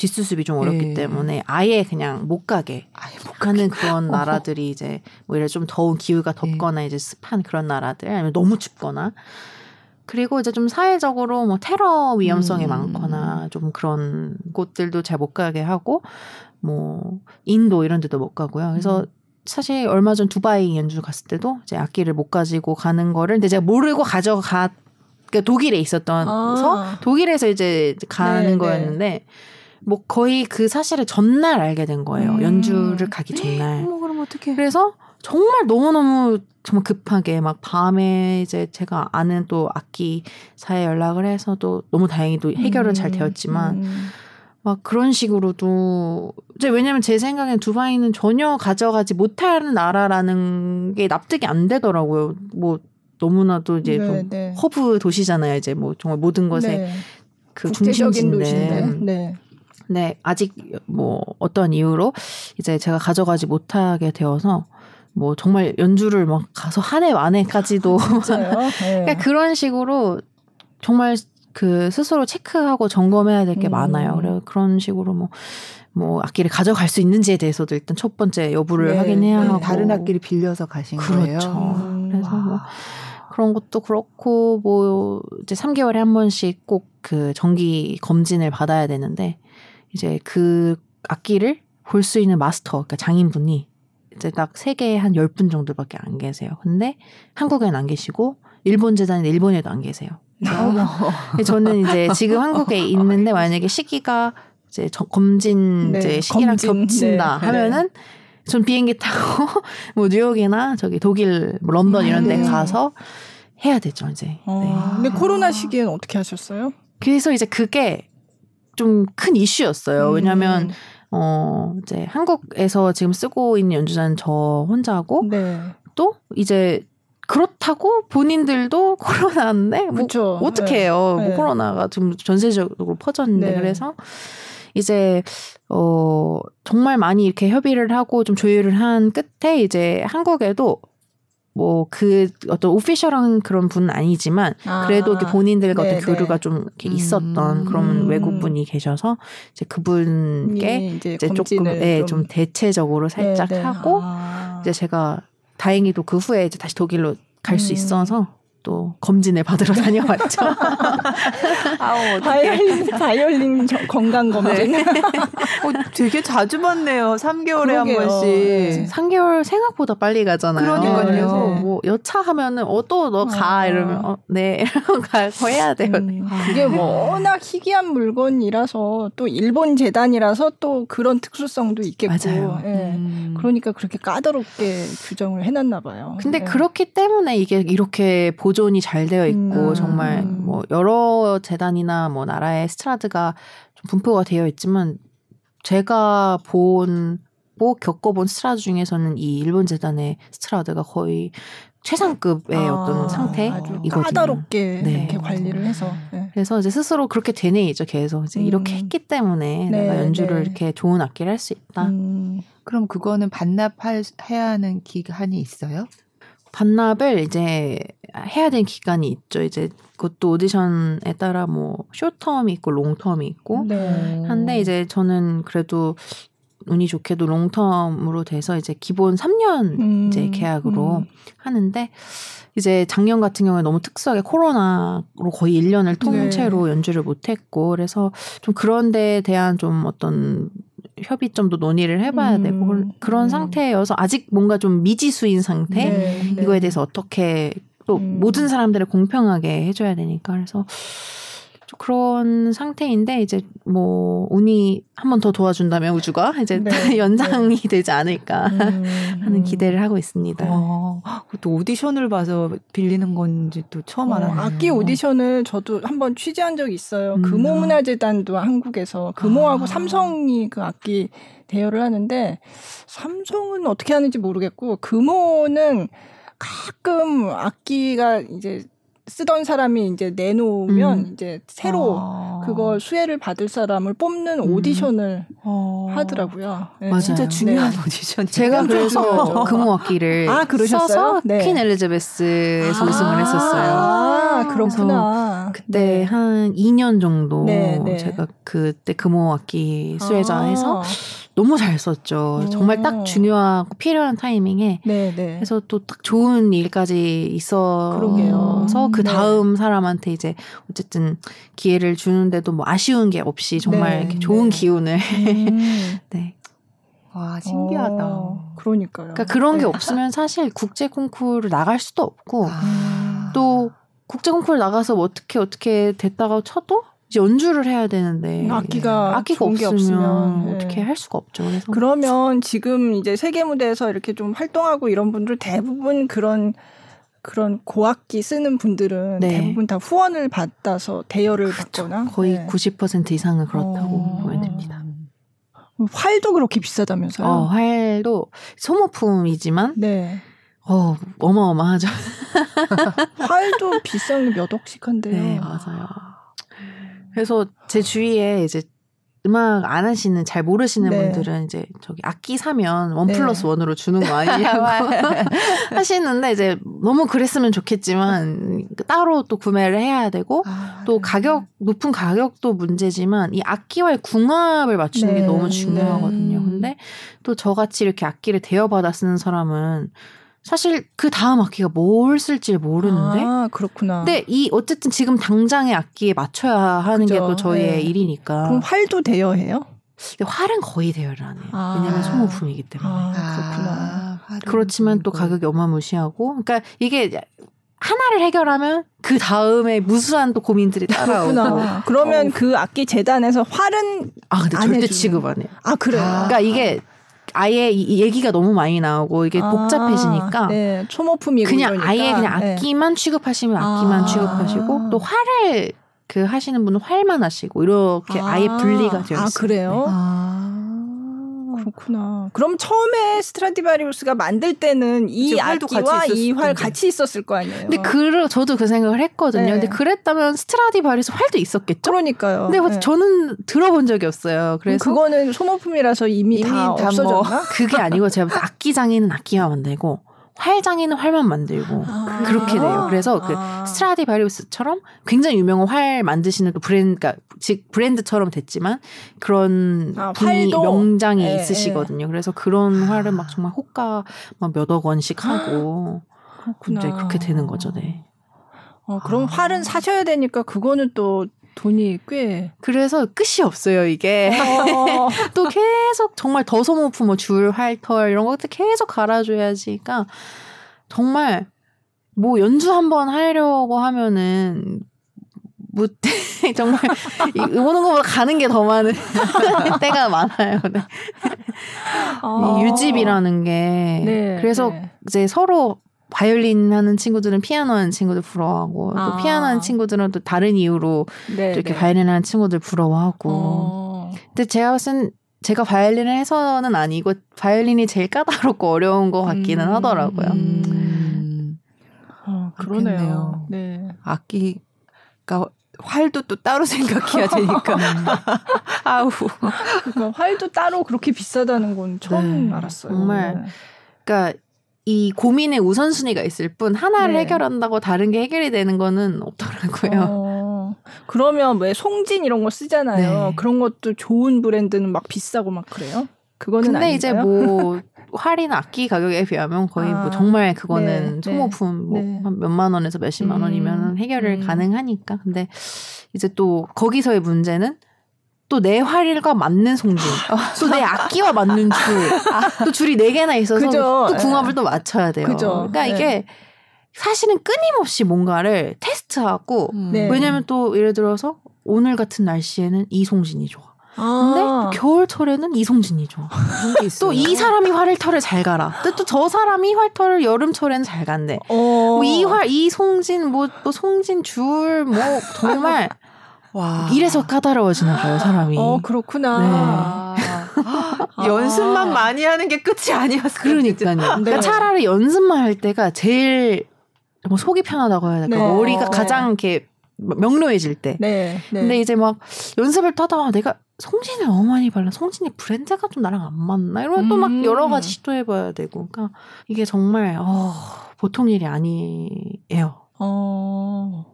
뒷수습이 좀 어렵기 예. 때문에 아예 그냥 못 가게 아예 못 하는 그런 어허. 나라들이 이제 뭐 이래 좀 더운 기후가 덥거나 이제 습한 그런 나라들 아니면 너무 춥거나 그리고 이제 좀 사회적으로 뭐 테러 위험성이 음. 많거나 좀 그런 곳들도 잘 못 가게 하고 뭐 인도 이런 데도 못 가고요. 그래서 음. 사실 얼마 전 두바이 연주 갔을 때도 이제 악기를 못 가지고 가는 거를 근데 제가 모르고 가져가 그러니까 독일에 있었던 아. 서 독일에서 이제 가는 네, 거였는데 뭐 거의 그 사실을 전날 알게 된 거예요. 음. 연주를 가기 전날. 어머 그럼 어떻게? 그래서 정말 너무너무 정말 급하게 막 밤에 이제 제가 아는 또 악기사에 연락을 해서 또 너무 다행히도 해결은 잘 음, 되었지만 음. 막 그런 식으로도 이제 왜냐면 제 생각엔 두바이는 전혀 가져가지 못하는 나라라는 게 납득이 안 되더라고요. 뭐 너무나도 이제 네, 좀 네. 허브 도시잖아요. 이제 뭐 정말 모든 것에 네. 그 중심지인데. 도시인데. 네. 네, 아직 뭐 어떤 이유로 이제 제가 가져가지 못하게 되어서 뭐 정말 연주를 막 가서 한 해 만에까지도 진짜요? 네. 그러니까 그런 식으로 정말 그 스스로 체크하고 점검해야 될게 음. 많아요. 그래 그런 식으로 뭐. 뭐 악기를 가져갈 수 있는지에 대해서도 일단 첫 번째 여부를 네, 확인해야 네. 하고 다른 악기를 빌려서 가신 그렇죠. 거예요. 음. 그래서 뭐 그런 것도 그렇고 뭐 이제 3개월에 한 번씩 꼭 그 정기 검진을 받아야 되는데 이제 그 악기를 볼 수 있는 마스터 그러니까 장인분이 이제 딱 세계에 한 10분 정도밖에 안 계세요. 근데 한국에는 안 계시고 일본 재단인 일본에도 안 계세요. 저는 이제 지금 한국에 있는데 만약에 시기가 이제 저- 검진 네, 이제 시기랑 검진. 겹친다 네. 하면은 전 비행기 타고 뭐 뉴욕이나 저기 독일, 뭐 런던 이런 데 음. 가서 해야 되죠 이제. 어. 네. 근데 코로나 시기에는 어떻게 하셨어요? 그래서 이제 그게 좀 큰 이슈였어요. 왜냐하면 음. 어 이제 한국에서 지금 쓰고 있는 연주자는 저 혼자고 네. 또 이제 그렇다고 본인들도 코로나인데 뭐. 어떻게 네. 해요? 네. 뭐 코로나가 좀 전세적으로 퍼졌는데 네. 그래서 이제 어 정말 많이 이렇게 협의를 하고 좀 조율을 한 끝에 이제 한국에도 뭐 그 어떤 오피셜한 그런 분은 아니지만 그래도 이렇게 본인들과 네, 어떤 교류가 네. 좀 이렇게 음. 있었던 그런 음. 외국분이 계셔서 이제 그분께 이제, 이제 조금 예, 좀 대체적으로 살짝 네, 네. 하고 아. 이제 제가 다행히도 그 후에 이제 다시 독일로 갈수 음. 있어서 또 검진을 받으러 다녀왔죠. 아우, 바이올린 바이올린 저- 건강 검진. 네. 어, 되게 자주 받네요. 3개월에 한 그러게요. 번씩. 네. 3개월 생각보다 빨리 가잖아요. 그러니까요. 네. 뭐 여차 하면은 어 또 너가 아. 이러면 어, 네 이러면 가거 해야 돼요. 음, 그게 워낙 희귀한 물건이라서 또 일본 재단이라서 또 그런 특수성도 있겠고. 맞아요. 예. 음. 그러니까 그렇게 까다롭게 규정을 해놨나 봐요. 근데 예. 그렇기 때문에 이게 이렇게 보존이 잘 되어 있고 음. 정말 뭐 여러 재단이나 뭐 나라의 스트라드가 좀 분포가 되어 있지만 제가 본, 뭐 겪어본 스트라드 중에서는 이 일본 재단의 스트라드가 거의 최상급의 아, 어떤 상태이거든요. 까다롭게 네. 이렇게 관리를 해서. 예. 그래서 이제 스스로 그렇게 되뇌이죠. 계속 이제 음. 이렇게 했기 때문에 네, 내가 연주를 네. 이렇게 좋은 악기를 할 수 있다. 음, 그럼 그거는 반납해야 하는 기한이 있어요? 반납을 이제 해야 되는 기간이 있죠. 이제 그것도 오디션에 따라 뭐 쇼텀이 있고 롱텀이 있고 네. 한데 이제 저는 그래도 운이 좋게도 롱텀으로 돼서 이제 기본 3년 음, 이제 계약으로 음. 하는데 이제 작년 같은 경우에 너무 특수하게 코로나로 거의 1년을 통째로 연주를 못 했고 그래서 좀 그런 데에 대한 좀 어떤 협의점도 논의를 해봐야 음, 되고 그런- 음. 상태여서 아직 뭔가 좀 미지수인 상태 네, 네. 이거에 대해서 어떻게 또 음. 모든 사람들을 공평하게 해줘야 되니까 그래서 좀 그런 상태인데 이제 뭐 운이 한 번 더 도와준다면 우주가 이제 네, 연장이 되지 않을까 음, 하는 음. 기대를 하고 있습니다. 어, 그것도 오디션을 봐서 빌리는 건지 또 처음 어, 알았네요. 악기 오디션을 저도 한번 취재한 적이 있어요. 음. 금호문화재단도 한국에서 금호하고 아. 삼성이 그 악기 대여를 하는데 삼성은 어떻게 하는지 모르겠고 금호는 가끔 악기가 이제 쓰던 사람이 이제 내놓으면 음. 이제 새로 아. 그걸 수혜를 받을 사람을 뽑는 음. 오디션을 어. 하더라고요. 네. 맞아요. 진짜 중요한 네. 오디션. 제가 그래서. 금호악기를 아? 써서 네. 퀸 엘리자베스에서 우승을 했었어요. 아, 그렇구나. 그때 네. 한 2년 정도 네, 네. 제가 그때 금호 악기 수혜자해서 아. 너무 잘 썼죠. 정말 딱 오. 중요하고 필요한 타이밍에 네, 네. 해서 또 딱 좋은 일까지 있어서. 그 네. 다음 사람한테 이제 어쨌든 기회를 주는데도 뭐 아쉬운 게 없이 정말 좋은 네. 기운을 음. 네. 와 신기하다. 어, 그러니까요. 그러니까 그런 게 네. 없으면 사실 국제 콩쿠르를 나갈 수도 없고 아. 또 국제 콩쿠르 나가서 뭐 어떻게 어떻게 됐다가 쳐도 이제 연주를 해야 되는데 악기가 악기가 게 없으면, 없으면, 네. 어떻게 할 수가 없죠. 그래서 그러면 지금 이제 세계 무대에서 이렇게 좀 활동하고 이런 분들 대부분 그런 그런 고악기 쓰는 분들은 네. 대부분 다 후원을 받아서 대여를 받거나 거의 네. 90% 이상은 그렇다고 어. 보면 됩니다. 활도 그렇게 비싸다면서요? 어, 활도 소모품이지만 네. 어, 어마어마하죠. 활도 비싼 게몇 억씩 한데요. 네, 맞아요. 그래서 제 주위에 이제 음악 안 하시는 잘 모르시는 네. 분들은 이제 저기 악기 사면 원 네. 플러스 원으로 주는 거 아니냐고 하시는데 이제 너무 그랬으면 좋겠지만 따로 또 구매를 해야 되고 아, 또 가격 높은 가격도 문제지만 이 악기와의 궁합을 맞추는 네. 게 너무 중요하거든요. 음. 근데 또 저같이 이렇게 악기를 대여받아 쓰는 사람은 사실 그 다음 악기가 뭘 쓸지 모르는데 아, 그렇구나. 근데 이 어쨌든 지금 당장의 악기에 맞춰야 하는 게. 또 저희의 네. 일이니까. 그럼 활도 대여해요? 근데 활은 거의 대여를 안 해요. 아. 왜냐면 소모품이기 때문에. 아, 그렇구나. 활은 그렇지만 또 뭐. 가격이 어마무시하고. 그러니까 이게 하나를 해결하면 그 다음에 무수한 또 고민들이 따라오고. 그렇구나. 그러면 어. 그 악기 재단에서 활은 아 근데 안 절대 해주는. 취급 안 해요. 아 그래요. 아. 그러니까 이게 아예 이- 이 얘기가 너무 많이 나오고 이게 아, 복잡해지니까 네, 소모품이고 그냥 이러니까. 아예 그냥 네. 악기만 취급하시면 악기만 아. 취급하시고 또 활을 그 하시는 분은 활만 하시고 이렇게 아. 예 분리가 되어 있어요. 아 그래요? 아. 그렇구나. 그럼 처음에 스트라디바리우스가 만들 때는 이 악기와 이 활 같이 있었을 거 아니에요. 근데 그 저도 그 생각을 했거든요. 네. 근데 그랬다면 스트라디바리우스 활도 있었겠죠. 그러니까요. 근데 네. 저는 들어본 적이 없어요. 그래서 그거는 소모품이라서 이미, 이미 다, 다 없어졌나? 뭐 그게 아니고 제가 악기 장인은 악기만 만들고 활장에는 활만 만들고 아~ 그렇게 돼요. 그래서 그 아~ 스트라디바리우스처럼 굉장히 유명한 활 만드시는 또 브랜드, 그러니까 즉 브랜드처럼 됐지만 그런 아, 분이 명장이 에, 예, 있으시거든요. 에. 예. 그래서 그런 활을 막 정말 호가 막 몇억 원씩 하고 그렇구나. 그렇게 되는 거죠. 네. 어, 그럼 활은 사셔야 되니까 그거는 또 돈이 꽤. 그래서 끝이 없어요, 이게. 어. 또 계속 정말 더 소모품, 뭐 줄, 활털, 이런 것들 계속 갈아줘야지. 그러니까 정말 뭐 연주 한번 하려고 하면은 뭐 정말 것보다 가는 게 더 많은 때가 많아요. 네. 어. 유집이라는 게 네, 그래서 네. 이제 서로 바이올린 하는 친구들은 피아노 하는 친구들 부러워하고 아. 또 피아노 하는 친구들은 또 다른 이유로 네, 이렇게 네. 바이올린 하는 친구들 부러워하고. 어. 근데 제가 봤을 제가 바이올린을 해서는 아니고 바이올린이 제일 까다롭고 어려운 것 같기는 음. 하더라고요. 음. 어, 그러네요. 네. 악기가 활도 또 따로 생각해야 되니까. 아우. 그러니까 활도 따로 그렇게 비싸다는 건 처음 네. 알았어요. 정말. 그러니까 이 고민의 우선순위가 있을 뿐 하나를 네. 해결한다고 다른 게 해결이 되는 거는 없더라고요. 어, 그러면 왜 송진 이런 거 쓰잖아요. 네. 그런 것도 좋은 브랜드는 막 비싸고 막 그래요? 그거는 근데 아닌가요? 이제 뭐 활이나 악기 가격에 비하면 거의 뭐 아, 뭐 정말 그거는 네, 소모품 네, 뭐 네. 몇만 원에서 몇십만 음, 원이면 해결을 음. 가능하니까. 근데 이제 또 거기서의 문제는 또 내 활과 맞는 송진, 또내 악기와 맞는 줄, 또 줄이 네 개나 있어서 그죠. 또 궁합을 네. 또 맞춰야 돼요. 그죠. 그러니까 네. 이게 사실은 끊임없이 뭔가를 테스트하고 음. 네. 왜냐면 또 예를 들어서 오늘 같은 날씨에는 이 송진이 좋아. 근데 아. 겨울철에는 이송진이 좋아. 또 이 사람이 활털을 잘 갈아. 또 저 사람이 활털을 여름철에는 잘 간대. 어. 뭐이 활, 이 송진, 뭐, 뭐 송진 줄, 뭐 정말 와. 이래서 까다로워지나 봐요, 사람이. 어, 그렇구나. 네. 아. 연습만 많이 하는 게 끝이 아니었어요. 그러니까요. 네. 그러니까 차라리 연습만 할 때가 제일 뭐 속이 편하다고 해야 될까? 네. 머리가 어. 가장 이렇게 명료해질 때. 네. 네. 근데 이제 막 연습을 타다가 내가 송진을 너무 많이 발라. 송진이 브랜드가 좀 나랑 안 맞나? 이러면 음. 또막 여러 가지 시도해봐야 되고. 그러니까 이게 정말, 어, 보통 일이 아니에요. 어.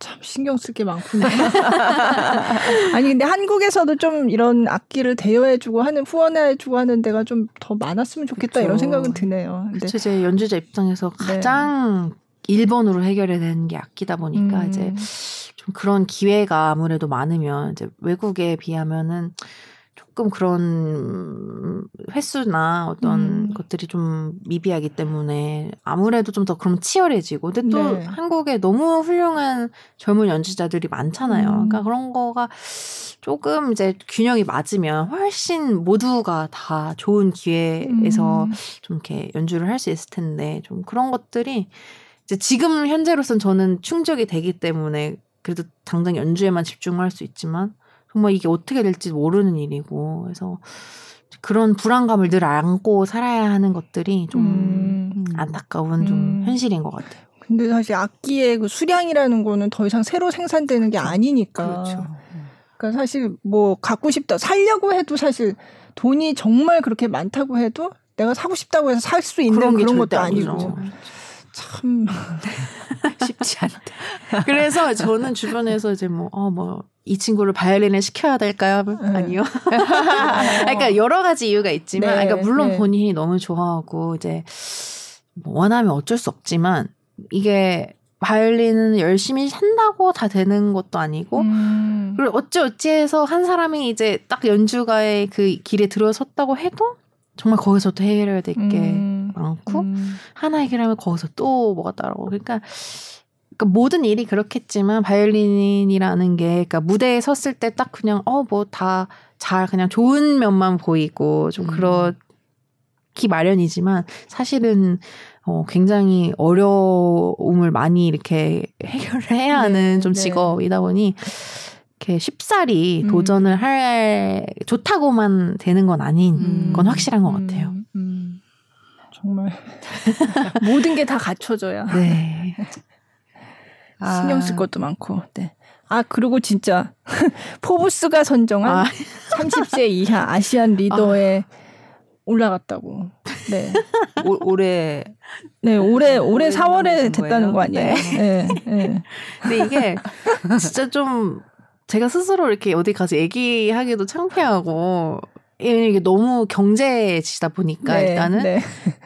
참 신경 쓸 게 많군요. 아니 근데 한국에서도 좀 이런 악기를 대여해주고 하는 후원해주고 하는 데가 좀 더 많았으면 좋겠다 그쵸. 이런 생각은 드네요. 그쵸, 제 연주자 입장에서 네. 가장 네. 1번으로 해결해야 되는 게 악기다 보니까 음. 이제 좀 그런 기회가 아무래도 많으면 이제 외국에 비하면은 조금 그런 횟수나 어떤 음. 것들이 좀 미비하기 때문에 아무래도 좀 더 그럼 치열해지고 근데 또 네. 한국에 너무 훌륭한 젊은 연주자들이 많잖아요. 음. 그러니까 그런 거가 조금 이제 균형이 맞으면 훨씬 모두가 다 좋은 기회에서 음. 좀 이렇게 연주를 할 수 있을 텐데 좀 그런 것들이 이제 지금 현재로선 저는 충족이 되기 때문에 그래도 당장 연주에만 집중할 수 있지만 정말 이게 어떻게 될지 모르는 일이고 그래서 그런 불안감을 늘 안고 살아야 하는 것들이 좀 음. 안타까운 좀 음. 현실인 것 같아요. 근데 사실 악기의 그 수량이라는 거는 더 이상 새로 생산되는 게 아니니까. 그렇죠. 그러니까 사실 뭐 갖고 싶다 살려고 해도 사실 돈이 정말 그렇게 많다고 해도 내가 사고 싶다고 해서 살 수 있는 그런, 그런 것도 아니고. 그렇죠. 참 쉽지 않다. 그래서 저는 주변에서 이제 뭐, 어, 뭐, 이 친구를 바이올린을 시켜야 될까요? 네. 아니요. 그러니까 여러 가지 이유가 있지만, 네, 그러니까 물론 네. 본인이 너무 좋아하고, 이제, 뭐 원하면 어쩔 수 없지만, 이게 바이올린은 열심히 한다고 다 되는 것도 아니고, 음. 그리고 어찌 어찌해서 한 사람이 이제 딱 연주가의 그 길에 들어섰다고 해도, 정말 거기서도 해결해야 될게 음. 많고 음. 하나 해결하면 거기서 또 뭐가 따라오고 그러니까 그러니까 모든 일이 그렇겠지만 바이올린이라는 게 그러니까 무대에 섰을 때 딱 그냥 어 뭐 다 잘 그냥 좋은 면만 보이고 좀 음. 그렇기 마련이지만 사실은 어 굉장히 어려움을 많이 이렇게 해결해야 하는 네, 좀 네. 직업이다 보니 이렇게 쉽사리 음. 도전을 할 좋다고만 되는 건 아닌 음. 건 확실한 것 같아요. 음, 음. 정말 모든 게 다 갖춰져야 네. 신경 쓸 것도 많고. 네. 아 그리고 진짜 포브스가 선정한 아. 30세 이하 아시안 리더에 올라갔다고. 네. 올, 올해 네, 올해 올해 올해 4월에 선정되신 됐다는 거예요? 거 아니에요? 네. 네. 근데 이게 진짜 좀 제가 스스로 이렇게 어디 가서 얘기하기도 창피하고 이게 너무 경제지다 보니까 네, 일단은 네.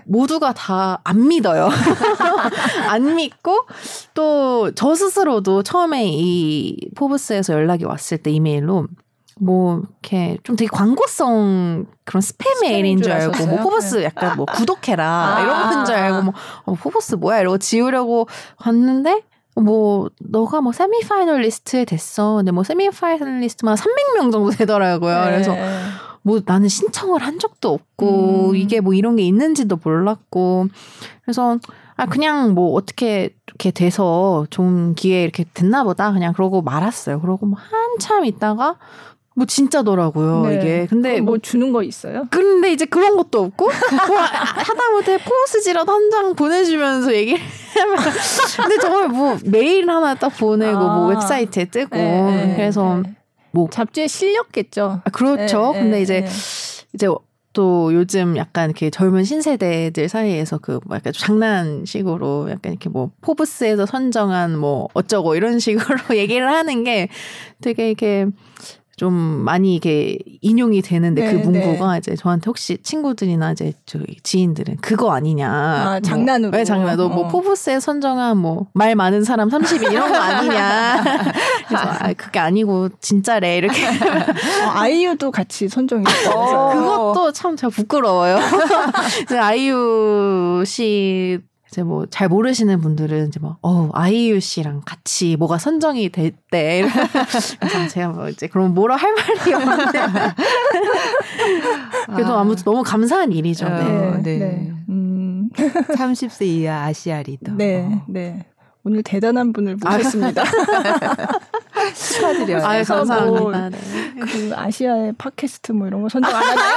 모두가 다 안 믿어요. 안 믿고 또 저 스스로도 처음에 이 포브스에서 연락이 왔을 때 이메일로 뭐 이렇게 좀 되게 광고성 그런 스팸 메일인 줄 알고 뭐? 포브스 네. 약간 뭐 구독해라 아, 이런 건줄 아, 알고 아. 뭐 어, 포브스 뭐야 이러고 지우려고 갔는데 뭐 너가 뭐 semifinalist에 됐어. 근데 뭐 semifinalist만 300명 정도 되더라고요. 그래서 네. 뭐 나는 신청을 한 적도 없고 음. 이게 뭐 이런 게 있는지도 몰랐고 그래서 아 그냥 뭐 어떻게 이렇게 돼서 좋은 기회 이렇게 됐나 보다 그냥 그러고 말았어요. 그러고 뭐 한참 있다가 뭐 진짜더라고요 네. 이게. 근데 뭐 뭐 주는 거 있어요? 근데 이제 그런 것도 없고 뭐 하다못해 포스지라도 한 장 보내주면서 얘기를 하면 근데 정말 뭐 메일 하나 딱 보내고 뭐 아. 웹사이트에 뜨고 네, 네, 그래서 네. 뭐 잡지에 실렸겠죠. 아, 그렇죠. 네, 근데 네, 이제 네. 이제 또 요즘 약간 이렇게 젊은 신세대들 사이에서 그 뭐 약간 장난식으로 약간 이렇게 뭐 포브스에서 선정한 뭐 어쩌고 이런 식으로 얘기를 하는 게 되게 이렇게 좀 많이 이게 인용이 되는데 그 네, 문구가 이제 저한테 혹시 친구들이나 이제 저희 지인들은 그거 아니냐. 아, 뭐, 장난으로. 왜 장난? 너뭐 어. 포브스에 선정한 뭐 말 많은 사람 30인 이런 거 아니냐. 그래서 아 그게 아니고 진짜래 이렇게 어, 아이유도 같이 선정했어요. 그것도 참 제가 부끄러워요. 아이유 씨 이제 뭐 잘 모르시는 분들은 이제 뭐, 어, 아이유 씨랑 같이 뭐가 선정이 됐대. 그래서 제가 뭐 이제 그럼 뭐라 할 말이 없는데. 그래도 아. 아무튼 너무 감사한 일이죠. 어, 네. 네. 네. 네. 음, 30세 이하 아시아 리더. 네, 네. 오늘 대단한 분을 모셨습니다. 축하드려요. 아유, 그래서 감사합니다. 뭐 네. 그 아시아의 팟캐스트 뭐 이런 거 선정 안 하나요?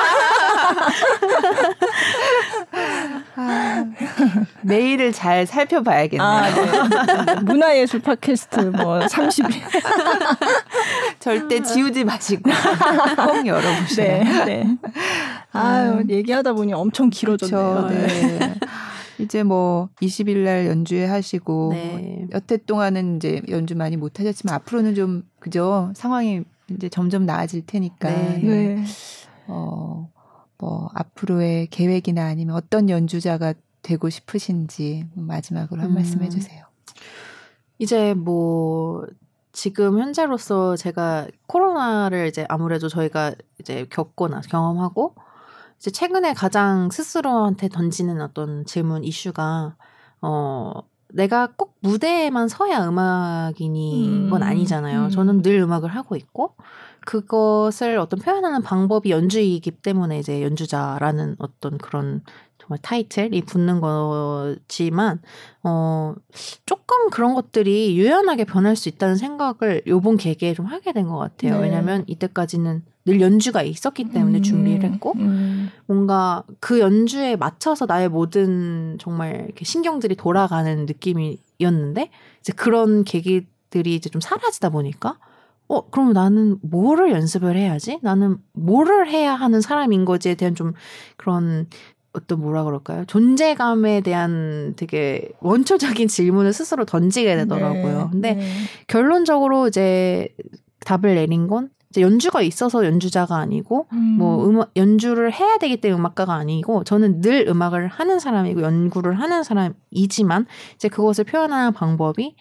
아, 메일을 잘 살펴봐야겠네요. 아, 네. 문화예술 팟캐스트 뭐 30. 절대 지우지 마시고 꼭 열어보세요. 네, 네. 아유, 얘기하다 보니 엄청 길어졌네요. 그렇죠. 네. 이제 뭐 20일 날 연주회 하시고 네. 뭐 여태 동안은 이제 연주 많이 못 하셨지만 앞으로는 좀 그죠 상황이 이제 점점 나아질 테니까 네. 네. 어, 뭐 앞으로의 계획이나 아니면 어떤 연주자가 되고 싶으신지 마지막으로 한 음. 말씀 해주세요. 이제 뭐 지금 현재로서 제가 코로나를 이제 아무래도 저희가 이제 겪거나 경험하고 이제 최근에 가장 스스로한테 던지는 어떤 질문 이슈가 어 내가 꼭 무대에만 서야 음악인이 건 음, 아니잖아요. 음. 저는 늘 음악을 하고 있고 그것을 어떤 표현하는 방법이 연주이기 때문에 이제 연주자라는 어떤 그런 정말 타이틀이 붙는 거지만 어 조금 그런 것들이 유연하게 변할 수 있다는 생각을 요번 계기에 좀 하게 된 것 같아요. 네. 왜냐하면 이때까지는 늘 연주가 있었기 때문에 음, 준비를 했고 음. 뭔가 그 연주에 맞춰서 나의 모든 정말 이렇게 신경들이 돌아가는 느낌이었는데 이제 그런 계기들이 이제 좀 사라지다 보니까 어 그럼 나는 뭐를 연습을 해야지 나는 뭐를 해야 하는 사람인 거지에 대한 좀 그런 어떤 뭐라 그럴까요? 존재감에 대한 되게 원초적인 질문을 스스로 던지게 되더라고요. 네, 근데 네. 결론적으로 이제 답을 내린 건 이제 연주가 있어서 연주자가 아니고 뭐 음악 연주를 해야 되기 때문에 음악가가 아니고 저는 늘 음악을 하는 사람이고 연구를 하는 사람이지만 이제 그것을 표현하는 방법이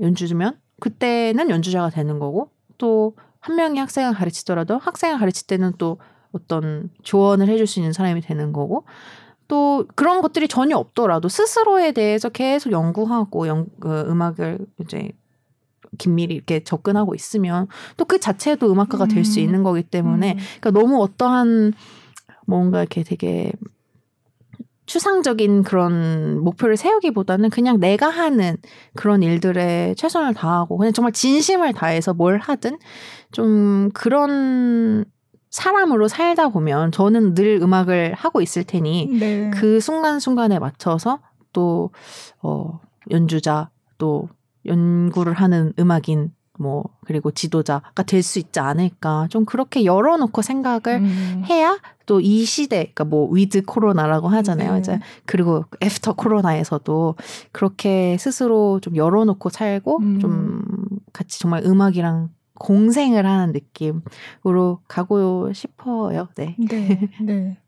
연주면 그때는 연주자가 되는 거고 또 한 명이 학생을 가르치더라도 학생을 가르칠 때는 또 어떤 조언을 해줄 수 있는 사람이 되는 거고 또 그런 것들이 전혀 없더라도 스스로에 대해서 계속 연구하고 연, 그 음악을 이제 긴밀히 이렇게 접근하고 있으면 또 그 자체도 음악가가 될수 음. 있는 거기 때문에 음. 그러니까 너무 어떠한 뭔가 이렇게 되게 추상적인 그런 목표를 세우기보다는 그냥 내가 하는 그런 일들에 최선을 다하고 그냥 정말 진심을 다해서 뭘 하든 좀 그런 사람으로 살다 보면 저는 늘 음악을 하고 있을 테니 네. 그 순간순간에 맞춰서 또, 어, 연주자, 또 연구를 하는 음악인, 뭐, 그리고 지도자가 될 수 있지 않을까. 좀 그렇게 열어놓고 생각을 음. 해야 또 이 시대, 그러니까 뭐 with 코로나라고 하잖아요. 네. 이제 그리고 after 코로나에서도 그렇게 스스로 좀 열어놓고 살고 음. 좀 같이 정말 음악이랑 공생을 하는 느낌으로 가고 싶어요. 네. 네, 네.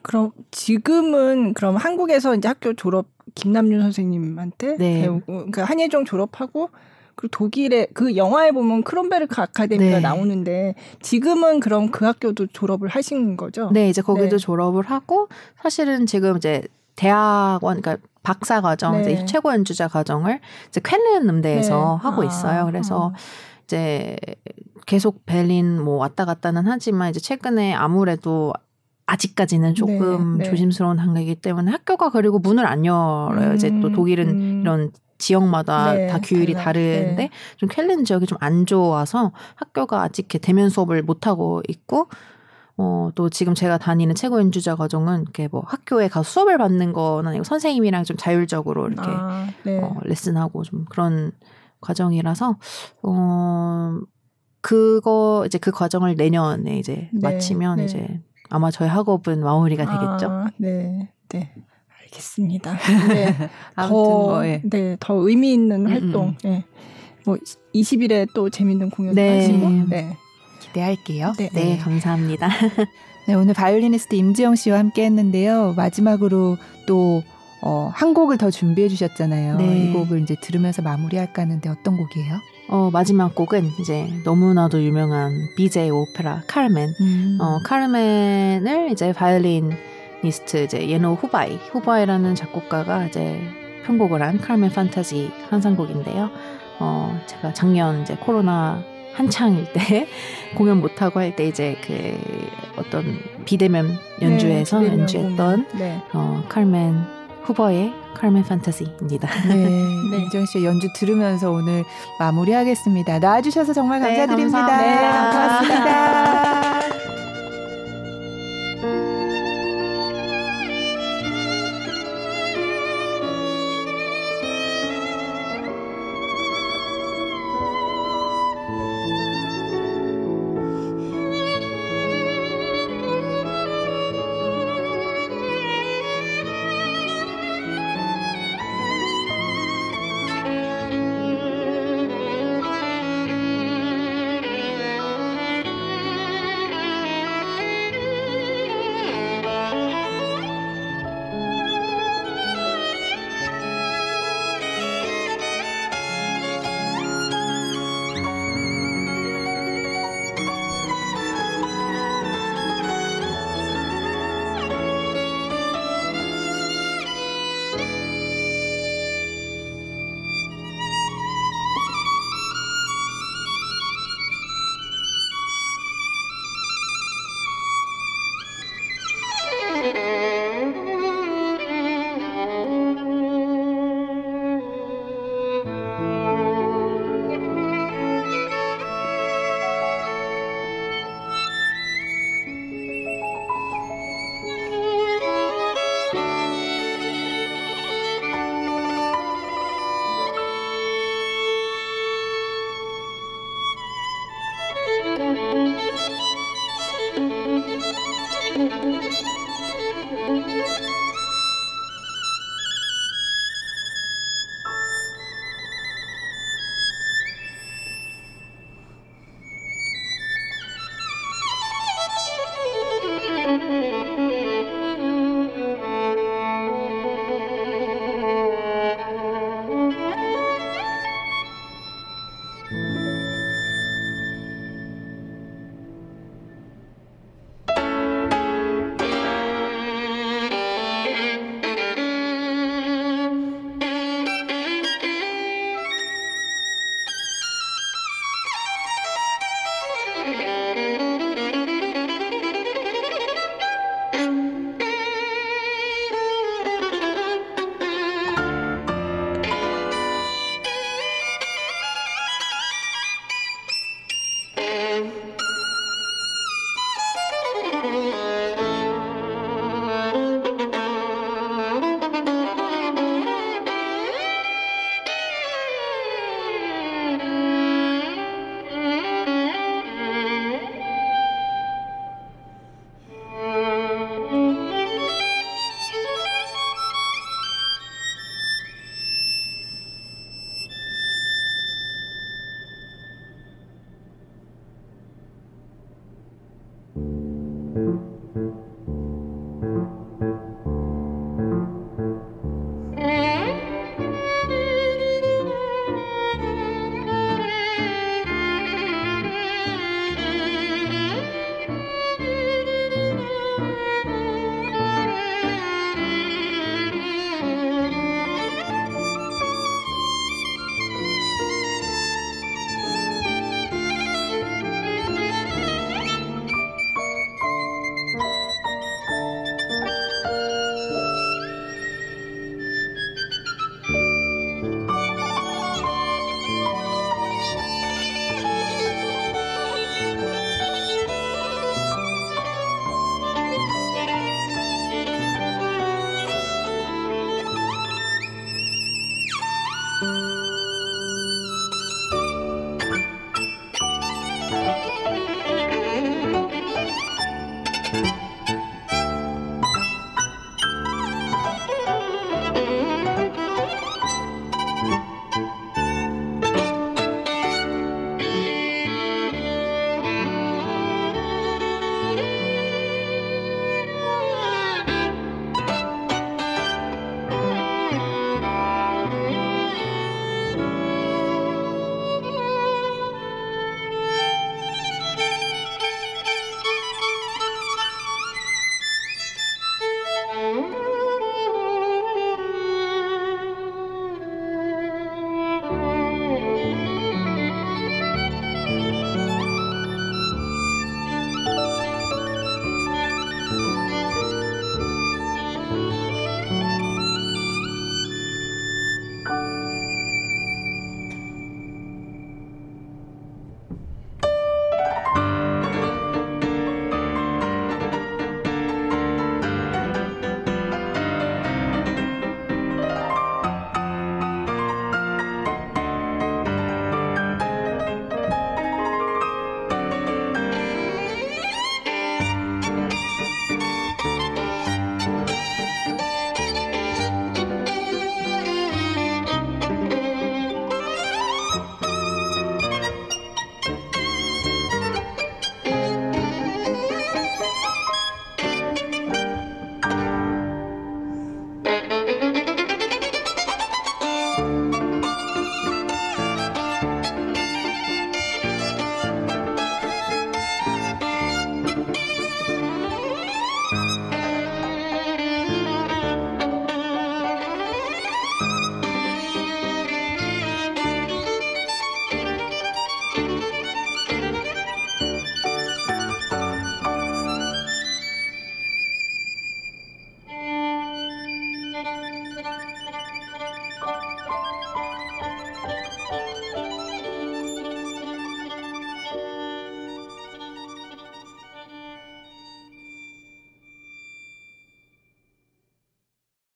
그럼 지금은 그럼 한국에서 이제 학교 졸업 김남윤 선생님한테 네. 배우고 그러니까 한예종 졸업하고 그리고 독일에 그 영화에 보면 크론베르크 아카데미가 네. 나오는데 지금은 그럼 그 학교도 졸업을 하신 거죠? 네, 이제 거기도 네. 졸업을 하고 사실은 지금 이제 대학원 그러니까 박사 과정 네. 이제 최고 연주자 과정을 이제 쾰른 음대에서 네. 하고 아, 있어요. 그래서 아. 이제 계속 베를린 뭐 왔다 갔다는 하지만 이제 최근에 아무래도 아직까지는 조금 네, 네. 조심스러운 단계이기 때문에 학교가 그리고 문을 안 열어요. 이제 또 음, 독일은 음. 이런 지역마다 네, 다 규율이 달라요. 다른데 네. 좀 켈린 지역이 좀 안 좋아서 학교가 아직 이렇게 대면 수업을 못 하고 있고 어, 또 지금 제가 다니는 최고 연주자 과정은 이렇게 뭐 학교에 가서 수업을 받는 건 아니고 선생님이랑 좀 자율적으로 이렇게 아, 네. 어, 레슨하고 좀 그런 과정이라서 어 그거 이제 그 과정을 내년에 이제 네, 마치면 네. 이제 아마 저희 학업은 마무리가 되겠죠. 아, 네, 네. 알겠습니다. 네. 아무튼 더, 뭐, 예. 네, 더 의미 있는 음, 활동. 음. 네. 뭐 20일에 또 재밌는 공연 네. 하시고. 네. 기대할게요. 네. 네, 감사합니다. 네, 오늘 바이올리니스트 임지영 씨와 함께 했는데요. 마지막으로 또, 어, 한 곡을 더 준비해 주셨잖아요. 네. 이 곡을 이제 들으면서 마무리할까 하는데 어떤 곡이에요? 어, 마지막 곡은 이제 너무나도 유명한 비제의 오페라 카르멘. 음. 어, 카르멘을 이제 바이올리니스트 이제 예노 후바이, 후바이라는 작곡가가 이제 편곡을 한 카르멘 판타지 환상곡인데요. 어, 제가 작년 이제 코로나 한창일 때 공연 못 하고 할 때 이제 그 어떤 비대면 연주에서 네, 연주했던 네. 어, 카르멘 후버의 카르멘 판타지입니다. 네, 네. 임지영 씨의 연주 들으면서 오늘 마무리하겠습니다. 나와주셔서 정말 네, 감사드립니다. 감사합니다. 네, 고맙습니다.